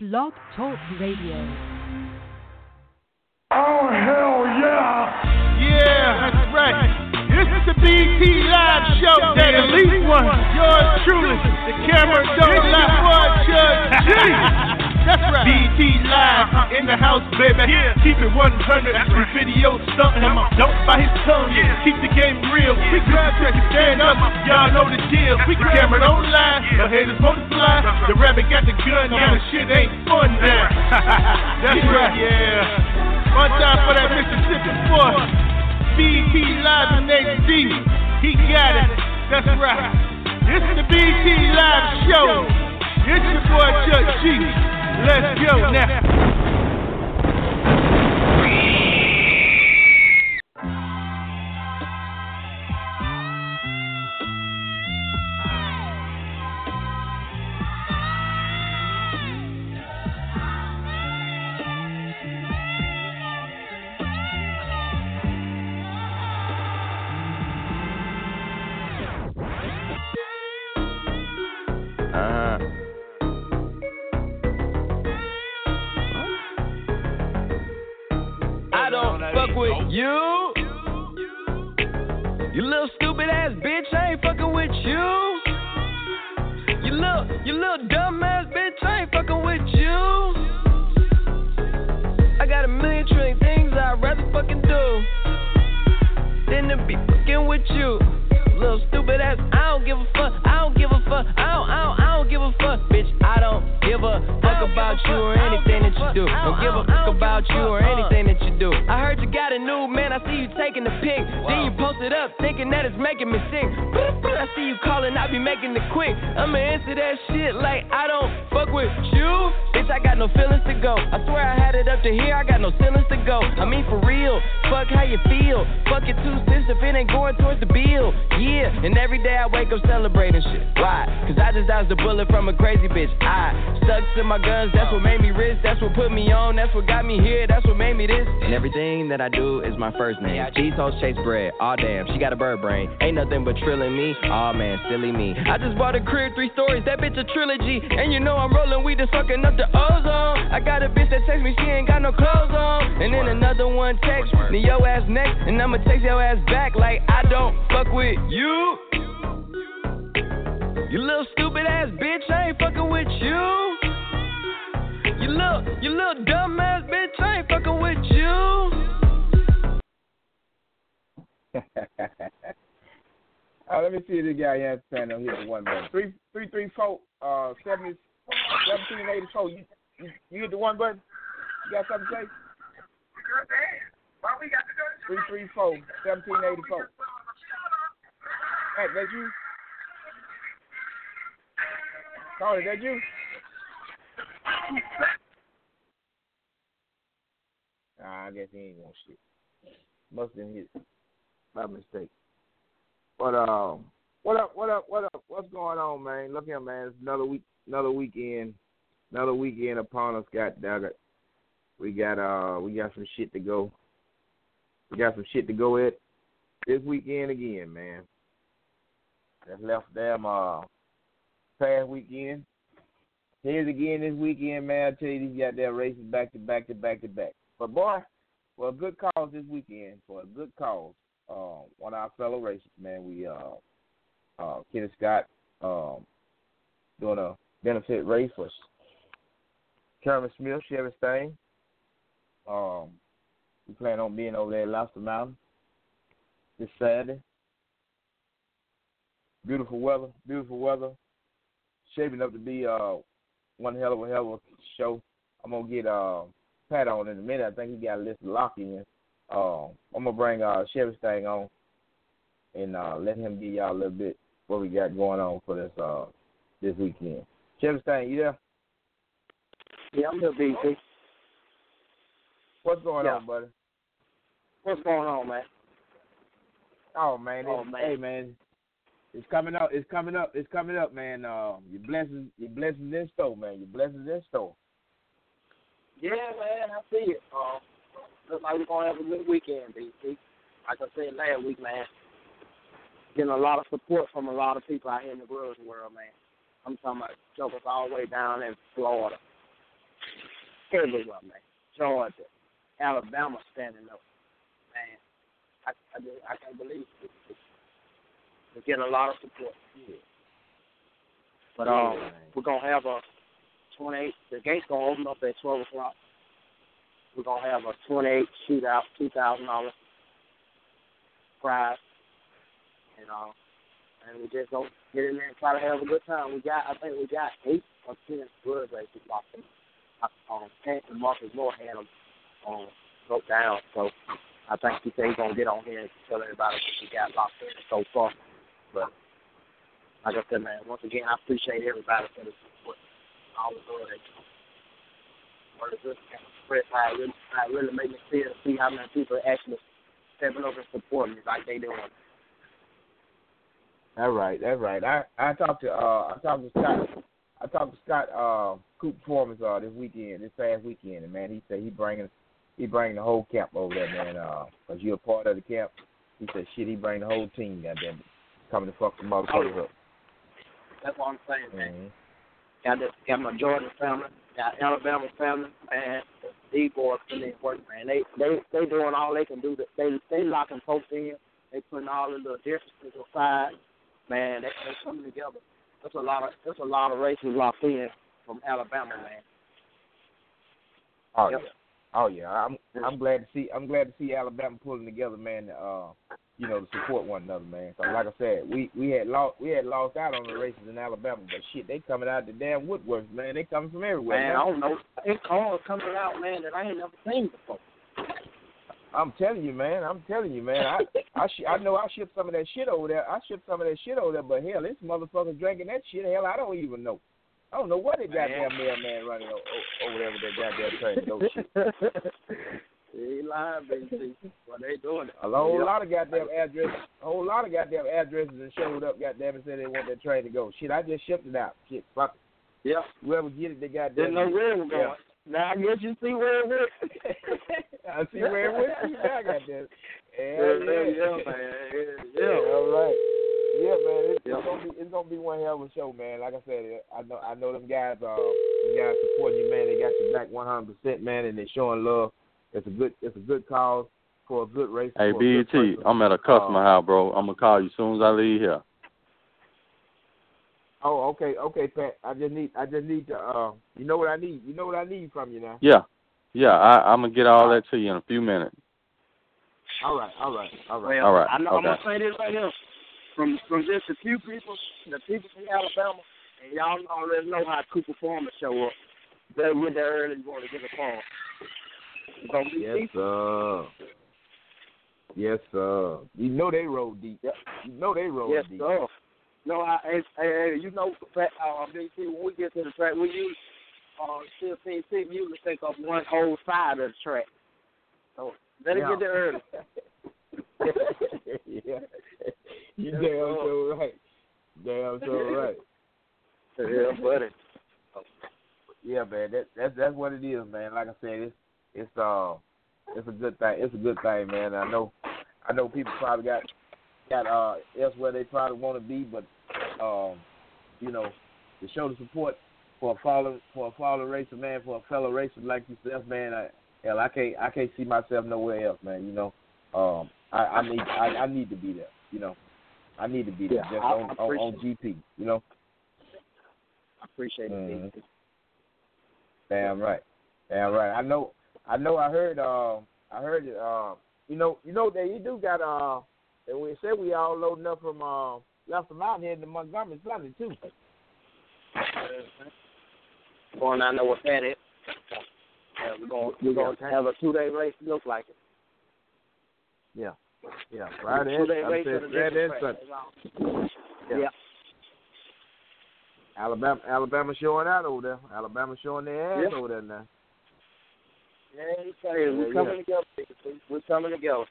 Blog Talk Radio. Oh, hell yeah! Yeah, that's right. This is the BT Live Show that elite one. Yours truly, the camera don't lie, boy, Judge G. That's right. BT Live in the house, baby. Yeah. Keep it 100. We video stunting him. Don't bite his tongue. Yeah. Keep the game real. We grab check and stand up. Y'all know the deal. We can camera don't lie. The haters won't fly. The rabbit got the gun. Yeah, the shit ain't fun now. That's right. Yeah. One time for that Mississippi boy. BT Live in HD. He got it. That's right. This is the BT Live Show. It's your boy Chuck G. Let's go now. Chase bread, aw damn, she got a bird brain. Ain't nothing but trilling me, aw man, silly me. I just bought a crib, three stories, that bitch a trilogy. And you know I'm rolling weed and sucking up the ozone. I got a bitch that text me, she ain't got no clothes on. And then another one text me, yo ass next, and I'ma text your ass back like I don't fuck with you. You little stupid ass bitch, I ain't fucking with you. You little, you little dumb ass bitch, I ain't fucking with you. Uh, let me see this guy here on here one button. Three three three four uh seventy seventeen eighty four. You, you you hit the one button? You got something to say? Three three four seventeen eighty four. Hey, that you? Carly, that you? I guess he ain't gonna shit. Must have been his by mistake. But um, what up? What up? What up? What's going on, man? Look here, man. It's another week, another weekend, another weekend upon us. Got dog. We got uh, we got some shit to go. We got some shit to go at this weekend again, man. That's left them uh past weekend. Here's again this weekend, man. I tell you, these goddamn races back to back to back to back. But boy, for a good cause this weekend, for a good cause. Uh, one of our fellow racers, man, we uh uh Kenny Scott um doing a benefit race for Kermit Smith, Chevy Stang. Um we plan on being over there at Lassiter Mountain this Saturday. Beautiful weather, beautiful weather. Shaping up to be uh one hell of a hell of a show. I'm gonna get uh Pat on in a minute. I think he got a list of lock in. Uh, I'm gonna bring uh Chevy Stang on and uh let him give y'all a little bit what we got going on for this uh this weekend. Chevy Stang, you there? Yeah, I'm here, BC. What's going Yeah. on, buddy? What's going on, man? Oh man, Oh, man. hey man, it's coming up. It's coming up. It's coming up, man. Uh, your blessings, your blessings in store, man. Your blessings in store. Yeah, man, I see it. Um, looks like we're gonna have a good weekend, BC. Like I said last week, man, getting a lot of support from a lot of people out here in the grudge world, man. I'm talking about jokers all the way down in Florida. everywhere, man. Georgia, Alabama standing up, man. I I, just, I can't believe it. We're getting a lot of support. Yeah. But um, Yeah, we're gonna have a 28. The gate's gonna open up at 12 o'clock. We're gonna have a 28 shootout, two thousand dollar prize, and uh, and we just gonna get in there and try to have a good time. We got, I think we got eight or ten blood races locked in. Um, Hank and Marcus Moore had them um, broke down, so I think he said he's gonna get on here and tell everybody what we got locked in so far. But like I said, man, once again, I appreciate everybody for the support, all the love they do. Word is just kind how it really, how it really made me feel to see how many people are actually stepping up and supporting me like they doing. That's right. That's right. I I talked to uh I talked to Scott. I talked to Scott uh Coop Performance uh this weekend, this past weekend, and man, he said he bringing he bringing the whole camp over there, man. Uh, cause you're a part of the camp. He said shit, he bring the whole team, goddamn coming to fuck the motherfuckers up. That's what I'm saying, man. Mhm. Got the, got my Georgia family, got Alabama family, man. These boys putting in work, man. They they they doing all they can do. They they locking folks in. They putting all the little differences aside, man. They they coming together. That's a lot of that's a lot of races locked in from Alabama, man. Oh Yep. yeah. Oh yeah. I'm I'm glad to see I'm glad to see Alabama pulling together, man. Uh, you know, to support one another, man. 'Cause like I said, we we had lost we had lost out on the races in Alabama, but shit, they coming out the damn woodworks, man. They coming from everywhere. Man, man. I don't know. It's cars coming out, man, that I ain't never seen before. I'm telling you, man. I'm telling you, man. I I sh- I know I shipped some of that shit over there. I shipped some of that shit over there, but hell, this motherfucker drinking that shit. Hell, I don't even know. I don't know what that goddamn mailman running o- o- over there with that goddamn train. No shit. he lying, baby. What they doing? A whole Yeah. lot of goddamn addresses, a whole lot of goddamn addresses and showed up, goddamn, and said they want that train to go. Shit, I just shipped it out. Shit, fuck it. Yeah. Whoever get it, they goddamn. Didn't know where it was going. Yeah. Now I guess you see where it went. I see where it went. I got that. yeah, yeah, man. Yeah, Yeah, all right. Yeah, man, it's, Yeah. it's gonna be it's gonna be one hell of a show, man. Like I said, I know I know them guys. Uh, them guys supporting you, man. They got your back one hundred percent, man, and they're showing love. It's a good it's a good cause for a good race. Hey, BET, I'm at a customer Uh, house, bro. I'm gonna call you as soon as I leave here. Oh, okay, okay, Pat. I just need I just need to uh, you know what I need. You know what I need from you now. Yeah, yeah. I, I'm gonna get all that to you in a few minutes. All right, all right, all right. Well, All right, I know, I'm okay. gonna say this right here. From from just a few people, the people from Alabama, and y'all already know how Cooper Farmer show up. Better get there early. You want to get a call. It's gonna be Yes, sir. Yes, sir. You know they roll deep. You know they roll Yes, deep. sir. No, I, hey, hey, you know, fact, uh, BC, when we get to the track, we use uh, 15 feet, we usually take up one whole side of the track. So better Yeah. get there early. yeah. You damn so right. Damn so right. yeah, buddy. Yeah, man. That that's that's what it is, man. Like I said, it's it's uh it's a good thing. It's a good thing, man. I know I know people probably got got uh elsewhere they probably want to be, but um you know to show the support for a fallen for a fallen racer, man, for a fellow racer like yourself, man. I, hell, I can't I can't see myself nowhere else, man. You know, um I I need I, I need to be there. You know, I need to be there Yeah, just I- on, I on on GP. You know. I appreciate it. Mhm. BC. Damn right. Damn right. I know I know I heard uh I heard it uh you know you know that you do got uh and we said we all loading up from uh left from out here in the Montgomery Sunday too. Going down there with that it. Yeah, we're going we're to have a two day race. Look like it. Yeah. Yeah. Friday two and day race saying at a Friday and Sunday. Yeah. Yeah. Alabama Alabama showing out over there. Alabama showing their ass Yeah. over there now. Yeah. We're coming together. BC. We're coming together.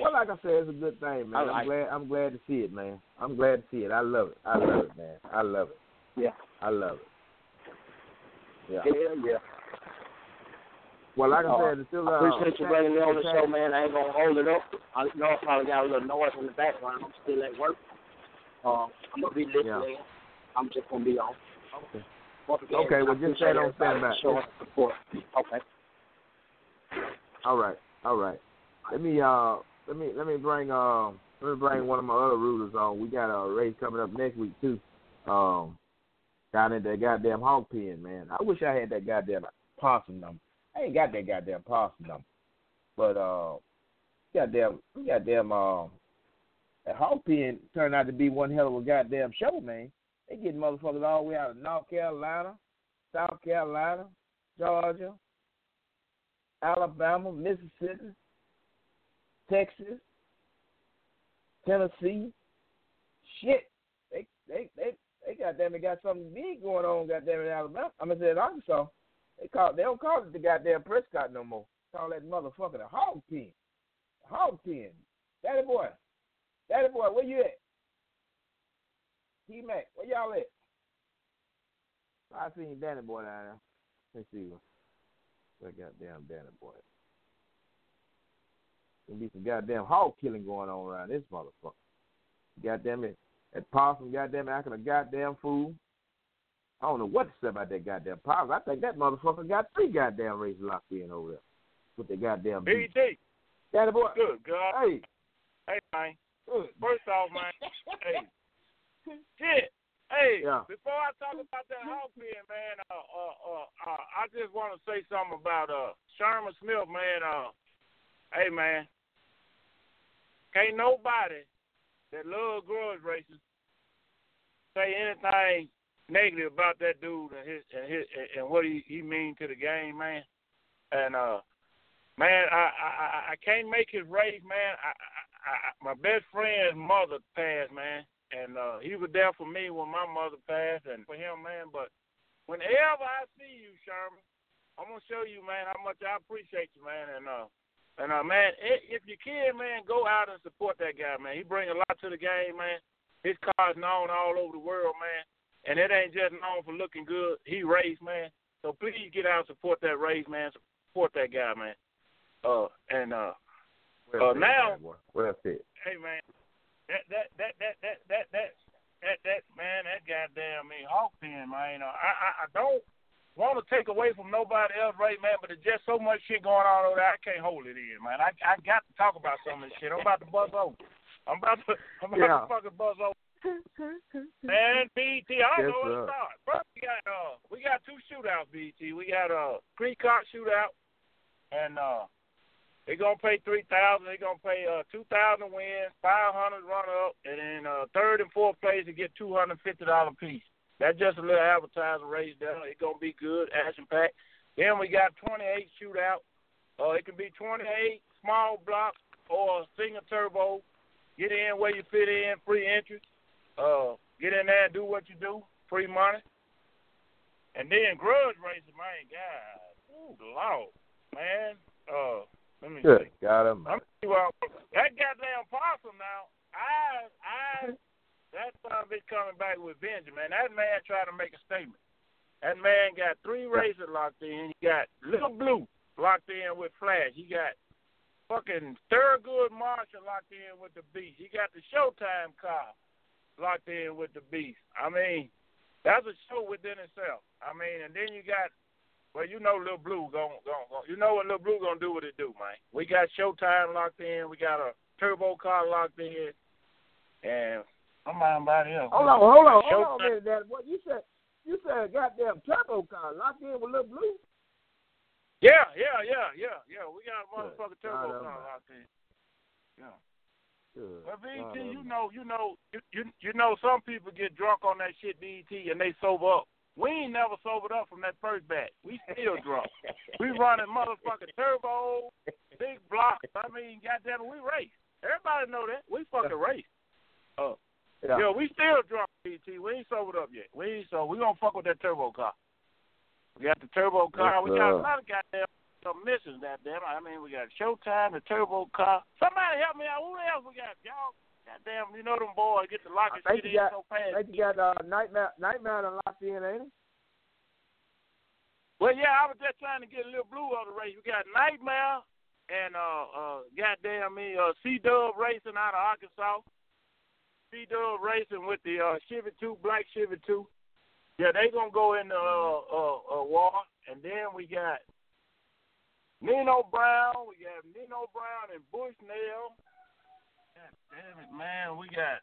Well, like I said, it's a good thing, man. I like I'm glad. I'm glad to see it, man. I'm glad to see it. I love it. I love it, man. I love it. Yeah. I love it. Yeah. Yeah, yeah. Well, like I Uh, said, it's still. I Uh, appreciate you bringing me on the show, man. I ain't gonna hold it up. I know I probably got a little noise in the background. I'm still at work. Uh, I'm gonna be listening. Yeah. I'm just gonna be on. Okay. Okay, well, just appreciate stay on everybody standby. Showing support. Okay. All right, all right. Let me uh let me let me bring uh let me bring one of my other rulers on. We got a race coming up next week too. Um down at that goddamn hog pen, man. I wish I had that goddamn possum number. I ain't got that goddamn possum number. But uh goddamn goddamn um that hog pen turned out to be one hell of a goddamn show, man. They getting motherfuckers all the way out of North Carolina, South Carolina, Georgia, Alabama, Mississippi, Texas, Tennessee. Shit, they they they they goddamn it got something big going on. Goddamn it, Alabama. I mean, in Arkansas. They call they don't call it the goddamn Prescott no more. Call that motherfucker the hog pen. Hog pen. Daddy boy, daddy boy, where you at? T Mac, where y'all at? I seen Danny boy down there. Let's see. Where goddamn Danny boy? Gonna be some goddamn hog killing going on around this motherfucker. Goddamn it. That possum, goddamn it, acting a goddamn fool. I don't know what to say about that goddamn possum. I think that motherfucker got three goddamn races locked in over there with the goddamn beat. BT, Daddy boy. good God. Hey, Hey, man. good. First off, man. hey. Shit. Hey, Yeah. before I talk about that pen, man, uh, uh, uh, uh, I just want to say something about uh Sherman Smith, man. Uh, hey, man, can't nobody that love grudge races say anything negative about that dude and his and his and what he he mean to the game, man. And uh, man, I I I- I can't make his race, man. I, I, I my best friend's mother passed, man, and uh, he was there for me when my mother passed, and for him, man. But whenever I see you, Sherman, I'm gonna show you, man, how much I appreciate you, man, and uh. And uh, man, if you can, man, go out and support that guy, man. He bring a lot to the game, man. His car is known all over the world, man. And it ain't just known for looking good. He race, man. So please get out and support that race, man. Support that guy, man. Uh, and uh, Well Uh, now-. Well said. hey, man, that that that that that that that that, that man, that goddamn me hawk pen, man. Uh, I I, I don't want to take away from nobody else, right, man? But there's just so much shit going on over there. I can't hold it in, man. I I got to talk about some of this shit. I'm about to buzz over. I'm about to I'm about Yeah. to fucking buzz over. Man, BT, I don't Yes, know where to start. First, we got uh, we got two shootouts, BT. We got a uh, Prescott shootout, and uh, they gonna pay three thousand. They gonna pay uh two thousand wins, five hundred run up, and then uh, third and fourth place to get two hundred fifty dollar piece. That's just a little advertising race there. It's gonna be good, action packed. Then we got twenty eight shootout. Uh, it can be twenty eight small blocks or single turbo. Get in where you fit in, free entry. Uh, get in there and do what you do, free money. And then grudge racing, man, God, ooh, Lord, man. Uh, let me Good. see. Got him. I'm well, that goddamn possum now. I, I, that son of a bitch coming back with vengeance, man. That man tried to make a statement. That man got three races locked in. He got Little Blue locked in with Flash. He got fucking Thurgood Marshall locked in with the Beast. He got the Showtime car locked in with the Beast. I mean, that's a show within itself. I mean, and then you got, well, you know, Little Blue going, going, going. You know what Little Blue gonna do? What it do, man? We got Showtime locked in. We got a turbo car locked in, and somebody else. Hold on, hold on, hold on Showtime- minute, You said you said goddamn turbo car locked in with Little Blue. Yeah, yeah, yeah, yeah, yeah. We got a motherfucking turbo car locked in. Yeah. Good. Well, BT, you know, you know, you, you you know, some people get drunk on that shit, BT, and they sober up. We ain't never sobered up from that first batch. We still drunk. we running motherfucking turbo, big blocks. I mean, goddamn, we race. Everybody know that. We fucking race. Uh, Yeah. yeah, we still drunk, BT. We ain't sobered up yet. We ain't so we gonna fuck with that turbo car. We got the turbo car. Yes, we got a lot of goddamn some missions, goddamn. I mean, we got Showtime, the turbo car. Somebody help me out. Who else we got? Y'all, goddamn, you know them boys get the locking I shit in got- so fast. I think you got uh, Nightmare Nightmare locked in, ain't it? Well, yeah, I was just trying to get a little blue on the race. We got Nightmare and uh uh goddamn me uh C Dub racing out of Arkansas. C Dub racing with the uh Chevy two, black Chevy two. Yeah, they gonna go into uh, uh, uh, war, and then we got Nino Brown. We got Nino Brown and Bushnell. Damn it, man. We got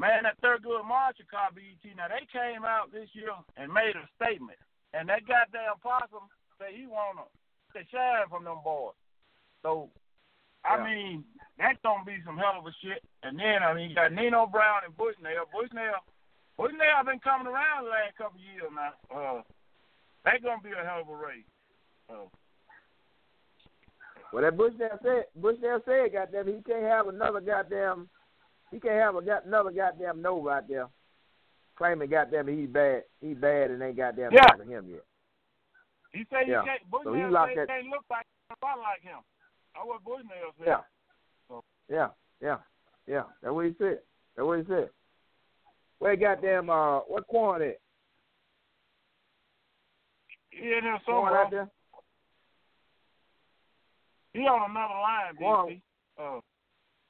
man that Thurgood Marshall car BET. Now they came out this year and made a statement, and that goddamn possum say he wanna to shine from them boys. So I Yeah. mean, that's gonna be some hell of a shit. And then I mean, you got Nino Brown and Bushnell. Bushnell, Bushnell been coming around the last couple of years now. Uh, that's gonna be a hell of a race. Uh, Well, that Bushnell said, Bushnell said, goddamn, he can't have another goddamn, he can't have a, got another goddamn Nova out there claiming goddamn he's bad, he bad and ain't goddamn Yeah. talking him yet. he said Yeah. you can't. So he locked said that- can't look like him, like him. That's what Bushnell said. Yeah. So- Yeah, yeah, yeah. That's what he said. That's what he said. Where goddamn uh what Quan at? He in there Quan out there? He on another line. BC. Uh,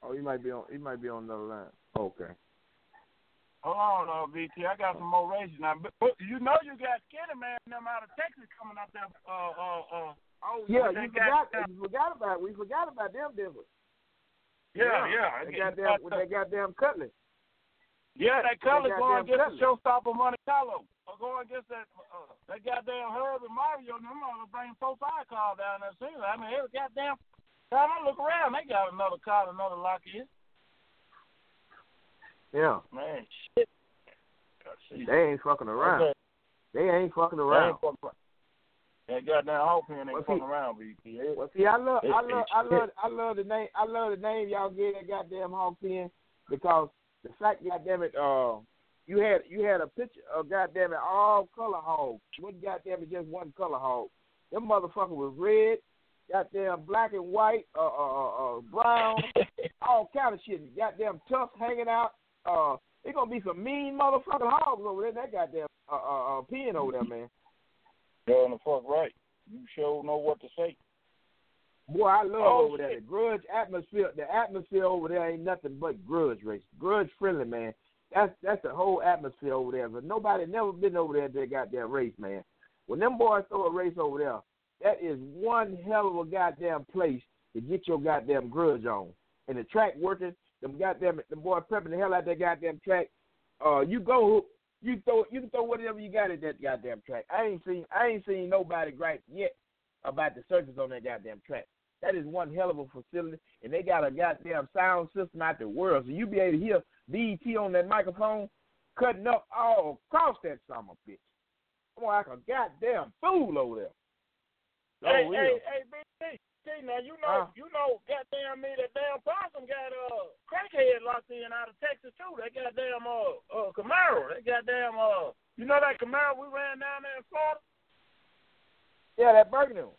Oh, he might be on he might be on another line. Okay. hold on, uh, BT. I got some more races now. But, but you know you got Skinny Man and them out of Texas coming out there. Uh, uh, uh. Oh, Yeah, you got- forgot you forgot about we forgot about them, didn't we? Yeah, yeah. They goddamn with that goddamn cutlass. Yeah, that That going against the showstopper Monte Carlo. Going against that uh, that goddamn Herb and Mario. Them mother bring four five cars down there. See, I mean, every goddamn time I look around, they got another car, another lock in. Yeah. Man, shit. They ain't fucking around. They ain't fucking around. That goddamn Hawk ain't Well, see- fucking around, BT. Well, see, I love, I love, I love, I love the name. I love the name y'all gave that goddamn hawk pen because the fact, goddamn it, uh, you had you had a picture of goddamn it all color hogs. What goddamn it, just one color hog. Them motherfucker was red, goddamn black and white, uh, uh, uh, uh brown, all kind of shit. Goddamn tough hanging out. Uh, it gonna be some mean motherfucking hogs over there. That goddamn uh, uh, uh pen over there, man. You're on the fuck right. You sure know what to say. Boy, I love Oh, over there. The grudge atmosphere, the atmosphere over there ain't nothing but grudge race. Grudge friendly, man. That's that's the whole atmosphere over there. But nobody never been over there at that goddamn race, man. When them boys throw a race over there, that is one hell of a goddamn place to get your goddamn grudge on. And the track working, them goddamn the boy prepping the hell out that goddamn track. Uh, you go, you throw, you can throw whatever you got at that goddamn track. I ain't seen, I ain't seen nobody gripe yet about the surface on that goddamn track. That is one hell of a facility, and they got a goddamn sound system out the world, so you be able to hear BET on that microphone cutting up all across that summer bitch. I'm like a goddamn fool over there. Hey, Oh, hey, yeah. hey, BT. See, now you know, Huh? you know, goddamn me, that damn possum got uh crackhead locked in out of Texas too. That goddamn uh uh Camaro. That goddamn uh, you know that Camaro we ran down there in Florida. Yeah, that burgundy one.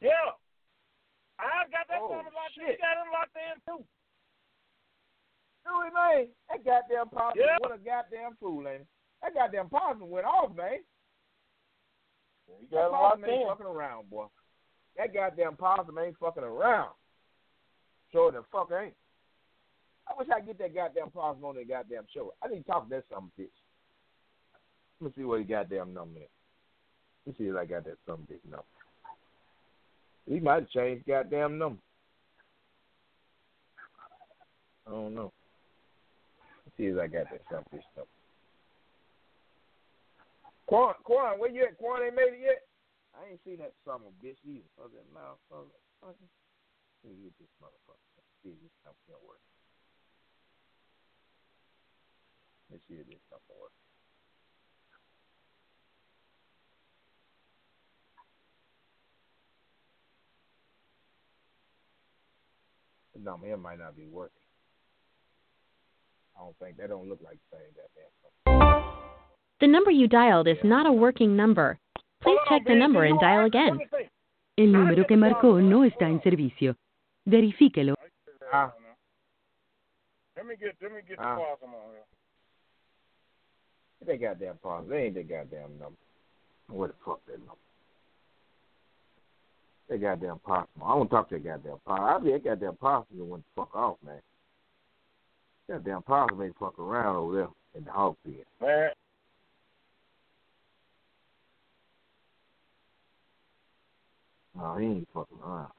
Yeah, I got that Oh, woman locked in. shit. He got him locked in too. Really, man? That goddamn possum, Yeah. what a goddamn fool, ain't it? That goddamn possum went off, man. He That possum ain't in. fucking around, boy. That goddamn possum ain't fucking around. Sure the fuck ain't. I wish I could get that goddamn possum on that goddamn show. I need to talk to that some bitch. Let me see what he goddamn number is. Let me see if I got that some bitch number. He might have changed goddamn number. I don't know. See if I got that bitch number. Quan, Quan, where you at? Quan ain't made it yet? I ain't seen that a bitch either. Other than mouth, motherfucker. Let me get this motherfucker. See if this stuff gonna work. Let's see if this stuff will work. The number might not be working. I don't think that don't look like the same goddamn. The number you dialed is not a working number. Please Hold on, check the number and dial again. let me see. El número que marcó no está en servicio. Verifíquelo. Ah. Let me get let me get the Ah. possum on here. They goddamn pause. They ain't that goddamn number. What the fuck that number? they That goddamn possum. I want to talk to that goddamn possum. I be that goddamn possum that went the fuck off, man. That damn possum ain't fuck around over there in the hog pen. Man. No, he ain't fucking around.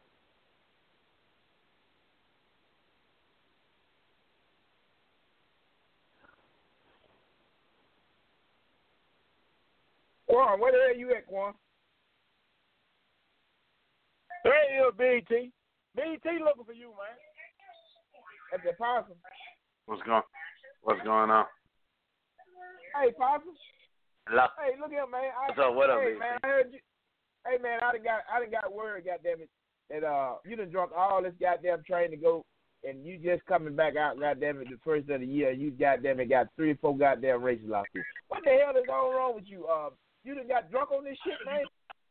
Quan, where the hell you at, Quan? There you is, BT. BT looking for you, man. At the possum. What's going What's going on? Hey, possum. Hello. Hey, look here, man. I, What's up? What up, hey, BT? man? I heard you. Hey, man, I done got, I done got word, goddamn it, that uh, you done drunk all this goddamn train to go, and you just coming back out, goddamn it, the first of the year, and you goddamn it got three or four goddamn races out here. What the hell is going wrong with you? Uh, you done got drunk on this shit, man.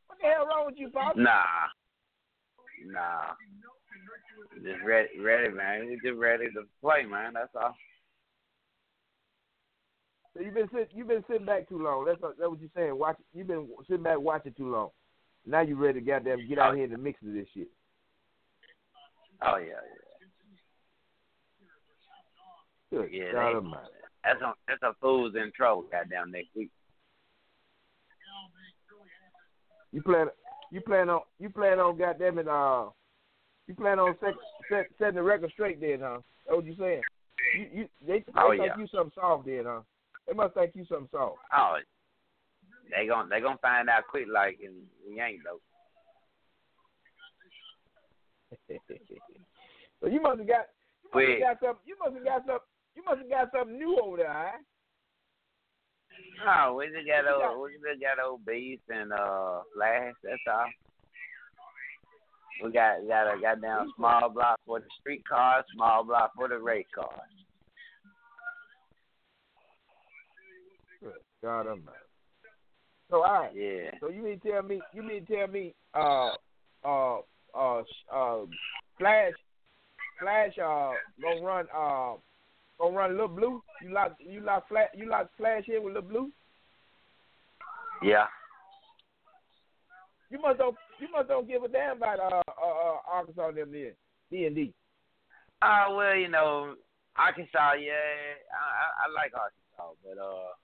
What the hell wrong with you, possum? Nah. Nah. Just ready, ready, man. We just ready to play, man. That's all. So you've been sit, you've been sitting back too long. That's what, that's what you're saying. Watch, you've been sitting back watching too long. Now you ready to goddamn get out here in the mix of this shit. Oh yeah, yeah. Good Yeah, God they- That's a that's a fools in trouble. Goddamn next week. You plan you plan on you plan on goddamn it uh you plan on set, set, setting the record straight then, huh? That's what you saying? You you they, they Oh, think yeah. you something soft then, huh? They must think you something soft. Oh, they gon' they gonna find out quick. Like, and we ain't though. so you must have got you must have got some you must have got some you must have got something new over there, huh? No, we just got old, we just got old beast and uh flash. That's all. We got got a goddamn small block for the street cars, small block for the race cars. Good God Almighty. So all right. Yeah. So you mean tell me you mean tell me uh uh uh uh Flash Flash uh gonna run uh gonna run Little Blue? You like you like Flash you like Flash here with Little Blue? Yeah. You must don't you must don't give a damn about uh uh, uh Arkansas and them then D and D. Uh, well, you know, Arkansas, yeah, I, I, I like Arkansas, but uh,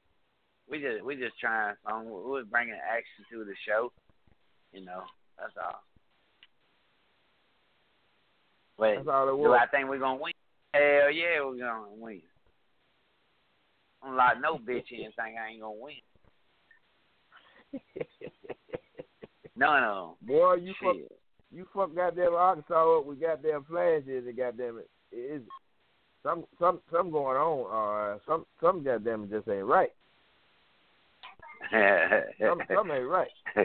we just we just trying some. We was bringing action to the show, you know. That's all. But That's all it do. I think we're gonna win? Hell yeah, we're gonna win. I'm like no bitch in think I ain't gonna win. No, no. Boy, you fuck you fuck goddamn Arkansas up with goddamn Flash in it, goddamn it. It is some some some going on. Uh some some goddamn just ain't right. Some some ain't right. yeah.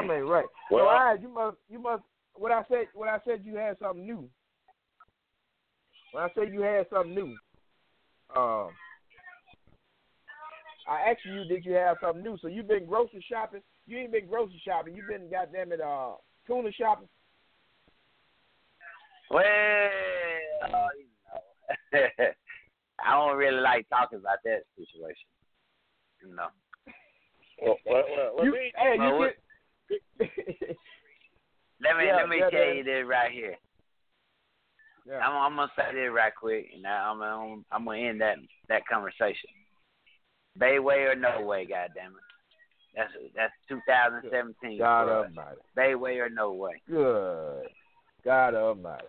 Some ain't right. so Well- all right, you must you must what I said what I said you had something new. When I said you had something new, um I asked you did you have something new. So you've been grocery shopping. You ain't been grocery shopping. You've been goddamn it uh tuna shopping. Well, you know, I don't really like talking about that situation. You know. Well, well, well, well, You, BT, hey, Well, you what- get, Let me Yeah, let me yeah, tell yeah. you this right here. yeah. I'm I'm gonna say this right quick, and I'm I'm, I'm gonna end that that conversation. Bayway or no way, goddamn it. That's that's 2017. God. Almighty. Bayway or no way. Good. God Almighty.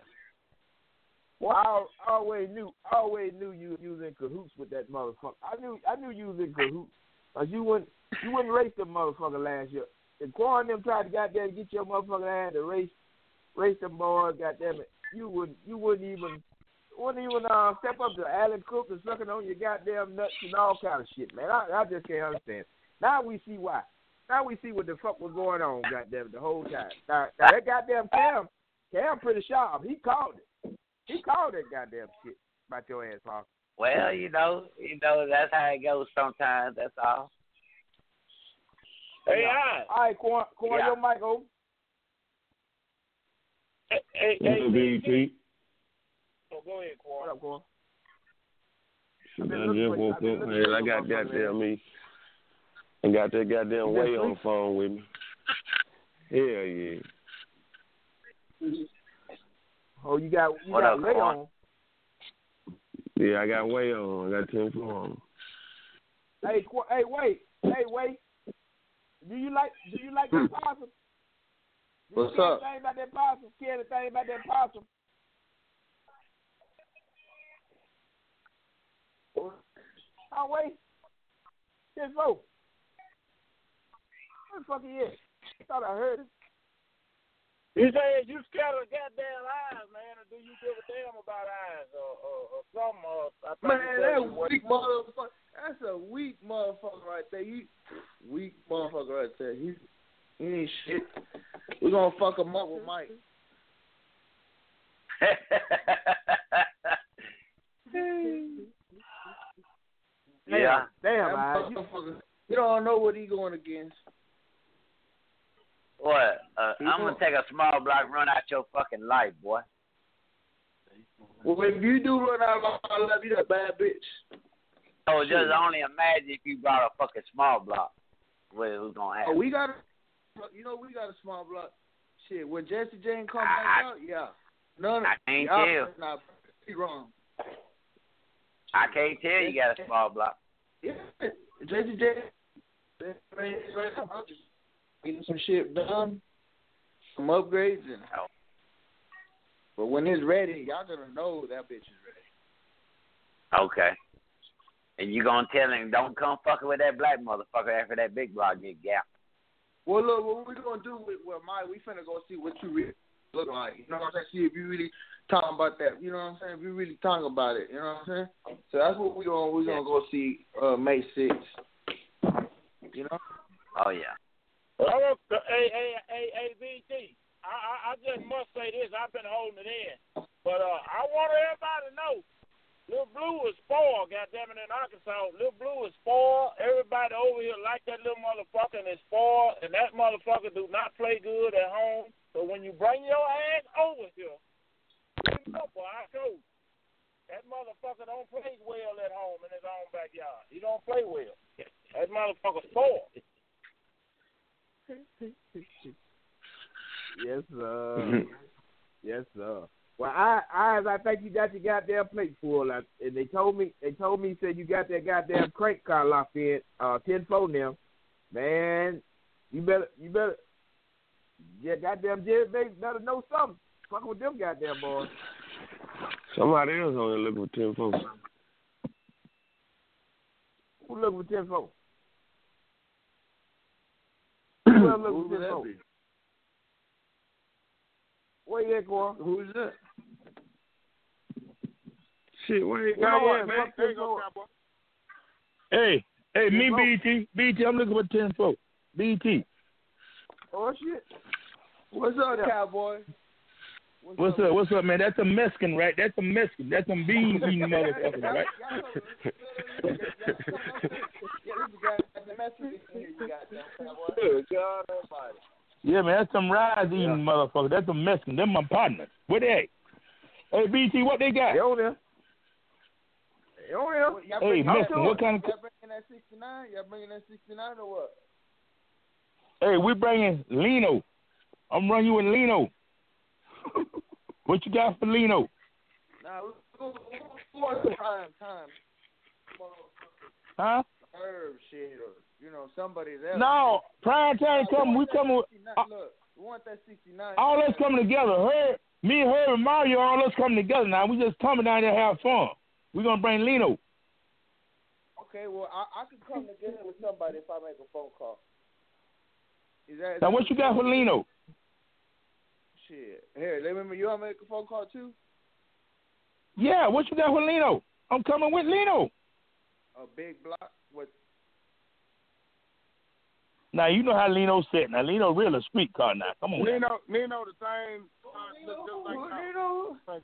Well, I, always knew, always knew you, you was in cahoots with that motherfucker. I knew, I knew you was in cahoots. Cause you wouldn't, you wouldn't race the motherfucker last year. And Quan them tried to goddamn get your motherfucking ass to race, race them boys. Goddamn it, you wouldn't, you wouldn't even, wouldn't even uh, step up to Alan Cook and sucking on your goddamn nuts and all kind of shit, man. I, I just can't understand. Now we see why. Now we see what the fuck was going on, goddamn it, the whole time. Now, now that goddamn Cam, Cam pretty sharp. He called it. He called that goddamn shit about your ass, Paul. Well, you know, you know that's how it goes sometimes. That's all. Hey, I. All right, Quan, Quan Yeah. your mic open. Hey, hey, What's hey, up, BT. BT? Oh, go ahead, What up, Quan? I've I just woke up, man. I got goddamn me. I got that goddamn way on the phone with me. Hell yeah. Oh, you got you What got up, lay Quan? on. Yeah, I got way on. I got ten four on. Hey, Quan, hey, wait, hey, wait. Do you like do you like that hmm. possum? Did you What's hear up? Anything about that possum? Hear anything about that possum? Oh wait, ten four. Where the fuck he is? I thought I heard it. You say you scared of goddamn eyes, man, or do you give a damn about eyes or or, or something? Or I Man, that weak motherfucker. That's a weak motherfucker right there. You weak motherfucker right there. He, he ain't shit. We gonna fuck him up with Mike. yeah. Damn, That eyes. You. You don't know what he going against. What? Uh, I'm gonna take a small block, run out your fucking life, boy. Well, if you do run out of my life, you're a bad bitch. So just only imagine if you brought a fucking small block. What was gonna Oh, happen? we got a, you know, we got a small block. Shit, when Jesse Jane come back out, yeah. None. I can't y'all tell. Not be wrong. I can't tell you got a small block. Yeah, Jesse Jane. Getting some shit done, some upgrades, and. Oh. But when it's ready, y'all gonna know that bitch is ready. Okay. And you gonna tell him don't come fucking with that black motherfucker after that big block get gapped. Well, look, what we gonna do with well, Mike? We finna go see what you really look like. You know what I'm saying? See if you really talking about that. You know what I'm saying? If you really talking about it. You know what I'm saying? So that's what we gonna we gonna go see uh May 6th. You know? Oh yeah. I want the A A A A B T. I, I I just must say this. I've been holding it in, but uh, I want everybody to know. Little Blue is spoiled, goddamn it, in Arkansas. Little Blue is spoiled. Everybody over here like that little motherfucker and is spoiled, and that motherfucker do not play good at home. So when you bring your ass over here, you know, boy, I told you, that motherfucker don't play well at home in his own backyard. He don't play well. That motherfucker spoiled. Yes, sir. yes, sir. Well, I, I, I think you got your goddamn plate full, I, and they told me, they told me, said you got that goddamn crank car locked in, uh, ten four now. Man, you better, you better, yeah, goddamn Jerry Bates better know something. Fuck with them goddamn boys. Somebody else on there looking for ten folks. Who looking for ten four? Who else looking Who for ten would that four? be? Where you at, Quan? Who's that? Shit, where you Where got what, at? man? There you 10 go, cowboy. Hey, hey, me Yes, BT, BT, I'm looking for ten folks. BT, Oh shit. What's up, cowboy? What's up? What's up, man? That's a Mexican, right? That's a Mexican. That's some bean eating motherfuckers, right? Good God Almighty. Yeah, man, that's some rice eating motherfuckers. That's a Mexican. Them my partners. Where they? at? Hey, BT, what they got? They on there. They on there. Y'all Hey, bringing- Mexican, what kind of? Y'all bringing that 69? Y'all bringing that 69 or what? Hey, we bringing Lino. I'm running you with Lino. What you got for Lino? Nah, we're going to prime time. Huh? Herb shit or, you know, somebody else. No, prime time coming. We coming. With, uh, Look, we want that 69. all us coming together. Her, me, her, and Mario, all us coming together now. We just coming down there to have fun. We are gonna bring Lino. Okay, well, I, I could come together with somebody if I make a phone call. Is that, Now, what you got for Lino? Shit. Here, let me, you want to make a phone call too? Yeah, what you got with Lino? I'm coming with Lino. A big block with Now you know how Lino said. Now Lino real a street car now. Come on. now. Nino, Nino, the same. Uh, look just like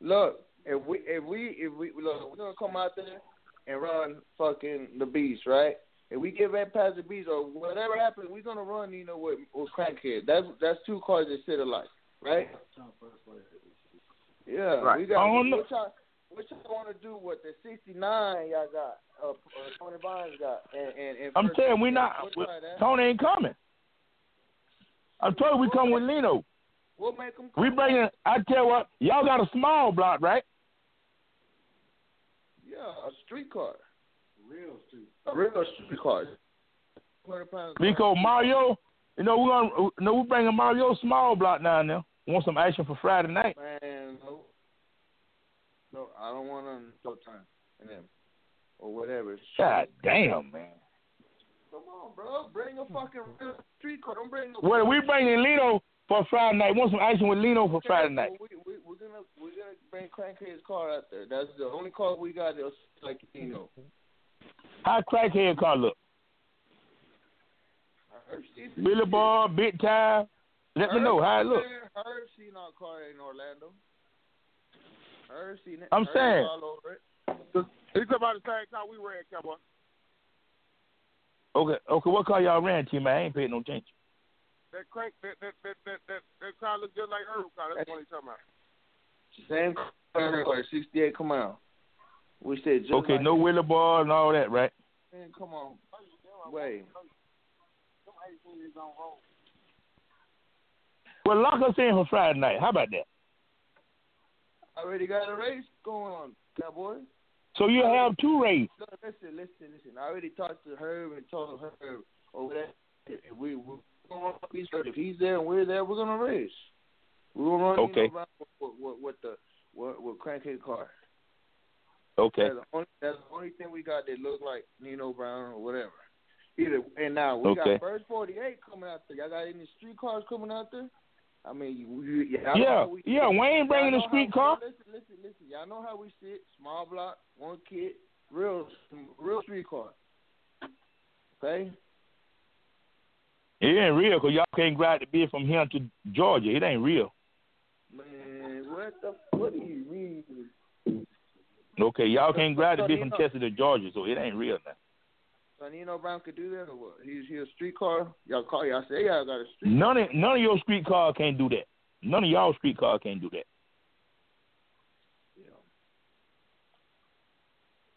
Look, if we if we if we look, we're gonna come out there and run fucking the beast, right? If we get right past the beast or whatever happens, we're gonna run, you know, with with crackhead. That's that's two cars that sit alike, right? Yeah, Right. we got. I don't. What y'all what y'all want to do with the sixty nine y'all got? Uh, uh, Tony Barnes got, and and, and I'm first- saying we're not. We'll, we- try that. Tony ain't coming. I told you we come with Lino. we'll make them. We bringing. I tell you what, y'all got a small block, right? Yeah, a street car. Real street. A real street car. 200 pounds. Because Mario, You know we're gonna, you know we're bringing Mario Small Block down there. Want some action for Friday night? Man, no, no, I don't want to Showtime and them or whatever. God damn, man. Come on, bro, bring a fucking street car. Don't bring no. Well, we bringing Lino for Friday night. Want some action with Lino for Friday night? We, we, we're gonna we're gonna bring Crankhead's car out there. That's the only car we got that's like you know. How crackhead car look? Billy Boy, Big Time. Let me know how it look. Herb seen our car in Orlando. Herb seen it. I'm Herb saying. all over it. You about the same car we ran, cowboy? Okay, okay. What car y'all ran to, man? I ain't paying no attention. That crank, that that that that that, that car look just like Herb car. That's what he's talking about. Same car, or 68 come out. We said just Okay, like no Willie Boy and all that, right? Man, come on. Wait. Well, lock us in for Friday night. How about that? I already got a race going on, cowboy. So you have two races. No, listen, listen, listen. I already talked to Herb and told Herb over there. If we we if he's there and we're there, we're gonna race. We're gonna run Okay. you know, with, with, with the with, with crankhead car. Okay. That's the, only, that's the only thing we got that look like Nino Brown or whatever. Either and now we Okay. got Bird Forty Eight coming out there. Y'all got any street cars coming out there? I mean, you, you, y'all Yeah, we yeah. Wayne bringing the street car. Listen, listen, listen. Y'all know how we sit. Small block, one kid, real, real street car. Okay. It ain't real because y'all can't grab the beer from here to Georgia. It ain't real. Man, what the? What do you mean? Okay, y'all can't grab So beer you from Chester to Georgia, so it ain't real now. So Nino Brown could do that or what? He's he a street car. Y'all call y'all say y'all got a street. None of none of your street car can't do that. None of y'all street car can't do that.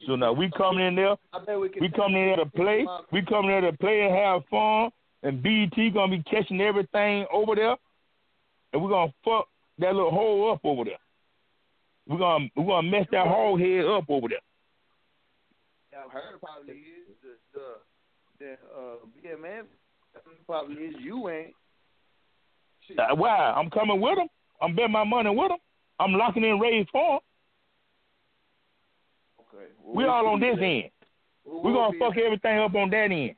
So now we coming in there. I bet we can. We coming in there to play. We coming there to play and have fun. And BT gonna be catching everything over there, and we're gonna fuck that little hole up over there. We're gonna we're gonna mess that hole head up over there. Y'all heard probably is the the the uh BMF probably is you ain't. Uh, why? I'm coming with them. I'm betting my money with them. I'm locking in Ray's farm. Okay. We all on this end. We're gonna fuck everything up on that end.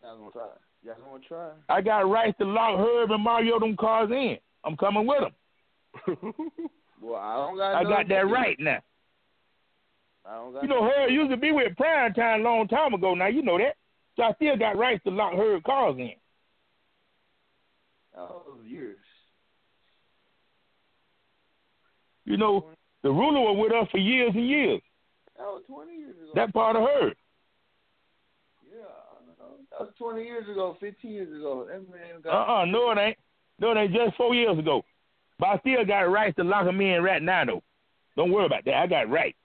Y'all gonna try. Y'all gonna try. I got rights to lock Herb and Mario them cars in. I'm coming with them. Well, I don't got. I got that right now. I don't got. You know, Herb used to be with Prime Time a long time ago. Now you know that. So I still got rights to lock Herb cars in. Oh, years. You know, the ruler was with us for years and years. That was twenty years ago. That part of her. Yeah, I know. that was twenty years ago, fifteen years ago. That man Uh got. uh no it ain't. No, it ain't just four years ago. But I still got rights to lock him in right now though. Don't worry about that. I got rights.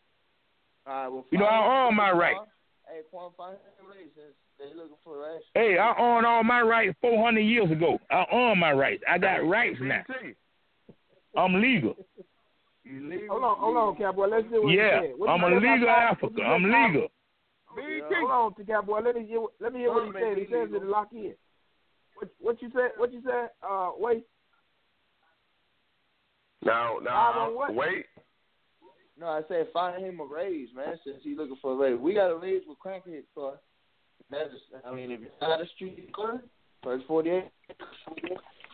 All right, well, You know, I him own my rights. Hey, Quan, find him a race since they looking for a. Hey, I own all my rights 400 years ago. I own my rights. I got rights now. I'm legal. Hold on, hold on, cowboy. Let's see what Yeah, he said. What I'm a legal about- Africa. what you I'm said about- legal. Hold on, to cowboy. Let me hear. Let me hear what he said. He says to lock in. What, what you said? What you said? Uh, wait. Now, Five now, ah, on what? wait. No, I said find him a raise, man. Since he looking for a raise, we got a raise with crackhead car. That's, I mean, if it's not a street car, first forty eight.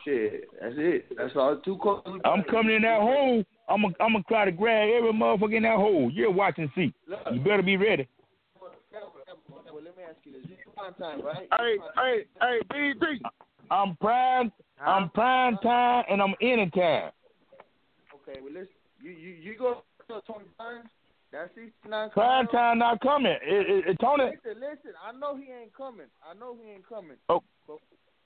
Shit, that's it. That's all two cars. I'm coming in that hole. I'm gonna I'm gonna try to grab every motherfucker in that hole. You're watching see. You better be ready. Let me ask you this: You prime time, right? Hey, hey, hey, BT. I'm prime. I'm prime time and I'm anytime. Okay, well listen, you you you go to Tony Burns. That's sixty nine. Prime time not coming. It, it, it, Tony. Listen, listen. I know he ain't coming. I know he ain't coming. Oh. But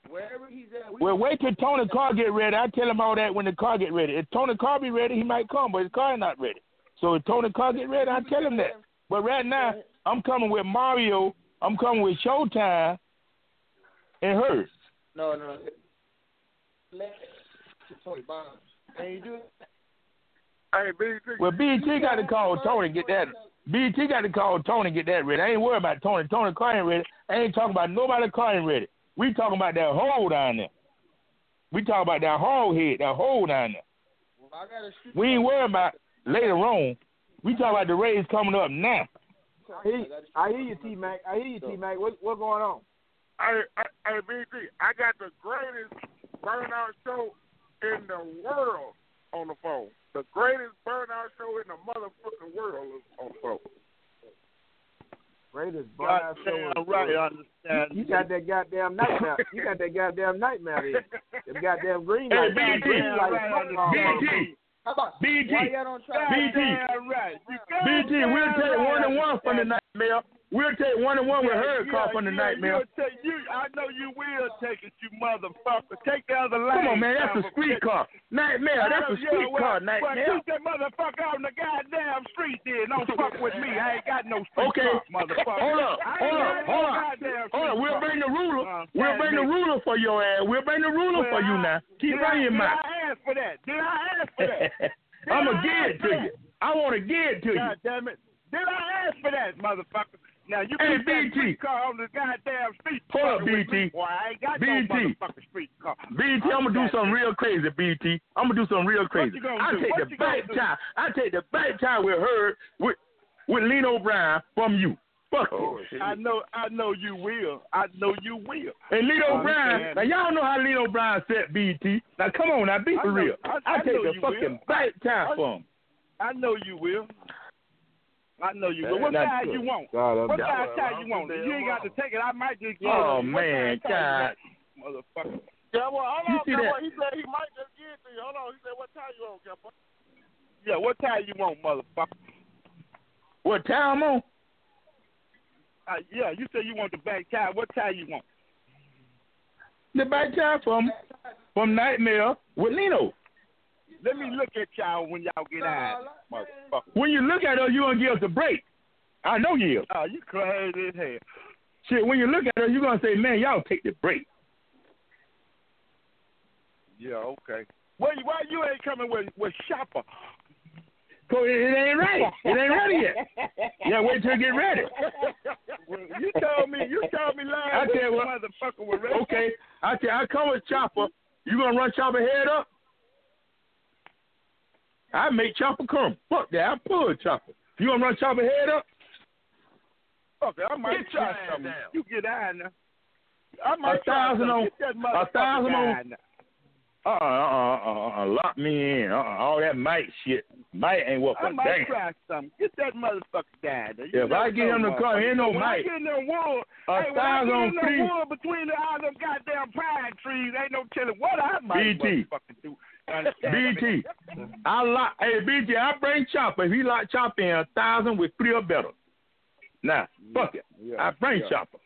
wherever he's at, we Well, wait till Tony car get ready. I tell him all that when the car get ready. If Tony car be ready, he might come, but his car not ready. So if Tony car get ready, I tell him that. But right now, I'm coming with Mario. I'm coming with Showtime and hers. No, no. Let Tony Barnes. And you do Hey, BT. Well, BT got to call Tony and get that. BT got to call Tony and get that ready. I ain't worried about Tony. Tony car ain't ready. I ain't talking about nobody car ain't ready. We talking about that hole down there. We talking about that hog head, that hole down there. Well, I got a street We ain't worried about later on. We talking about the Rays coming up now. I hear, I hear you, T Mac. I hear you, T Mac. What what's going on? Hey, hey, hey, BG, I got the greatest burnout show in the world on the phone. The greatest burnout show in the motherfucking world is on the phone. Greatest God burnout show. damn right, I understand. You, you got that goddamn nightmare. you got that goddamn nightmare in. Them goddamn green Hey, lights. BG, green lights. BG, How about BG, why y'all don't try BG, right. BG, we'll take one and one from the nightmare. We'll take one and one with her car from the nightmare. You'll take, you, I know you will take it, you motherfucker. Take the other lane. Come on, man, that's a street car. Nightmare, that's a Yeah, street well, car. Well, Nightmare. keep that motherfucker out in the goddamn street then. Don't fuck with me. I ain't got no street Okay, car, motherfucker. hold up, hold up, hold up, hold up. We'll bring the ruler. Uh, We'll bring the ruler for your ass. We'll bring the ruler for you now. Keep running your mouth. Did I ask for that? Did I ask for that? I'm I gonna give it to you. I want to give it to you. God damn it. Did I ask for that, motherfucker? Now you Hey, BT. street car on the goddamn street. Hold up, BT. Boy, I ain't got BT. no motherfucking street car. BT, I'm gonna do something real crazy, BT. I'm gonna do something real crazy. I take What the back tie. I take the back time with her with with Lino Brown from you. Fuck Oh, it. I know, I know you will. I know you will. And I Brown, now y'all know how Lino Brown set BT. Now come on, now be I for know- real. I- I, I take the fucking will. back tie I- from him. I know you will. I know you will. What that's size good. you want? God, What down. size tie you want? If you ain't got to take it, I might just get Oh, it. What man, tie God. Motherfucker. Yeah, well, hold You on, see Cowboy. that? He said he might just give it to you. Hold on. He said, what time you on, Cowboy? Yeah, what tie you want, motherfucker? What tie I'm on? Uh, yeah, you said you want the back tie. What tie you want? The back tie from from Nightmare with Lino. Let me look at y'all when y'all get out. When you look at her, you gonna give us a break. I know you. Oh, you crazy as hell. Shit, when you look at her, you gonna say, man, y'all take the break. Yeah, okay. Why, why you ain't coming with with shopper? Cause it, ain't ready. It ain't ready yet. Yeah, wait till it get ready. Well, you told me, you told me I last week tell you what. motherfucker was ready. Okay, I tell I come with Chopper. You gonna run Chopper head up? I make Chopper come. Fuck that. I pull a Chopper. You gonna run Chopper head up? Okay, I might Get try something. down. You get out now. I might A thousand on- that a thousand on- Uh uh uh uh, uh lock me in. Uh uh all that might shit. Might ain't worth I might damn. try something. Get that motherfucker down there. If I get him to come, ain't no when I might. get in A hey, when I thousand get on in the three. between the, all them goddamn pine trees, ain't no telling what I might BT. motherfucking do. Understand me? BT. I lock. Hey BT, I bring Chopper. If he lock Chopper in a thousand with three or better. Now, fuck it. Yeah, I bring yeah. Chopper.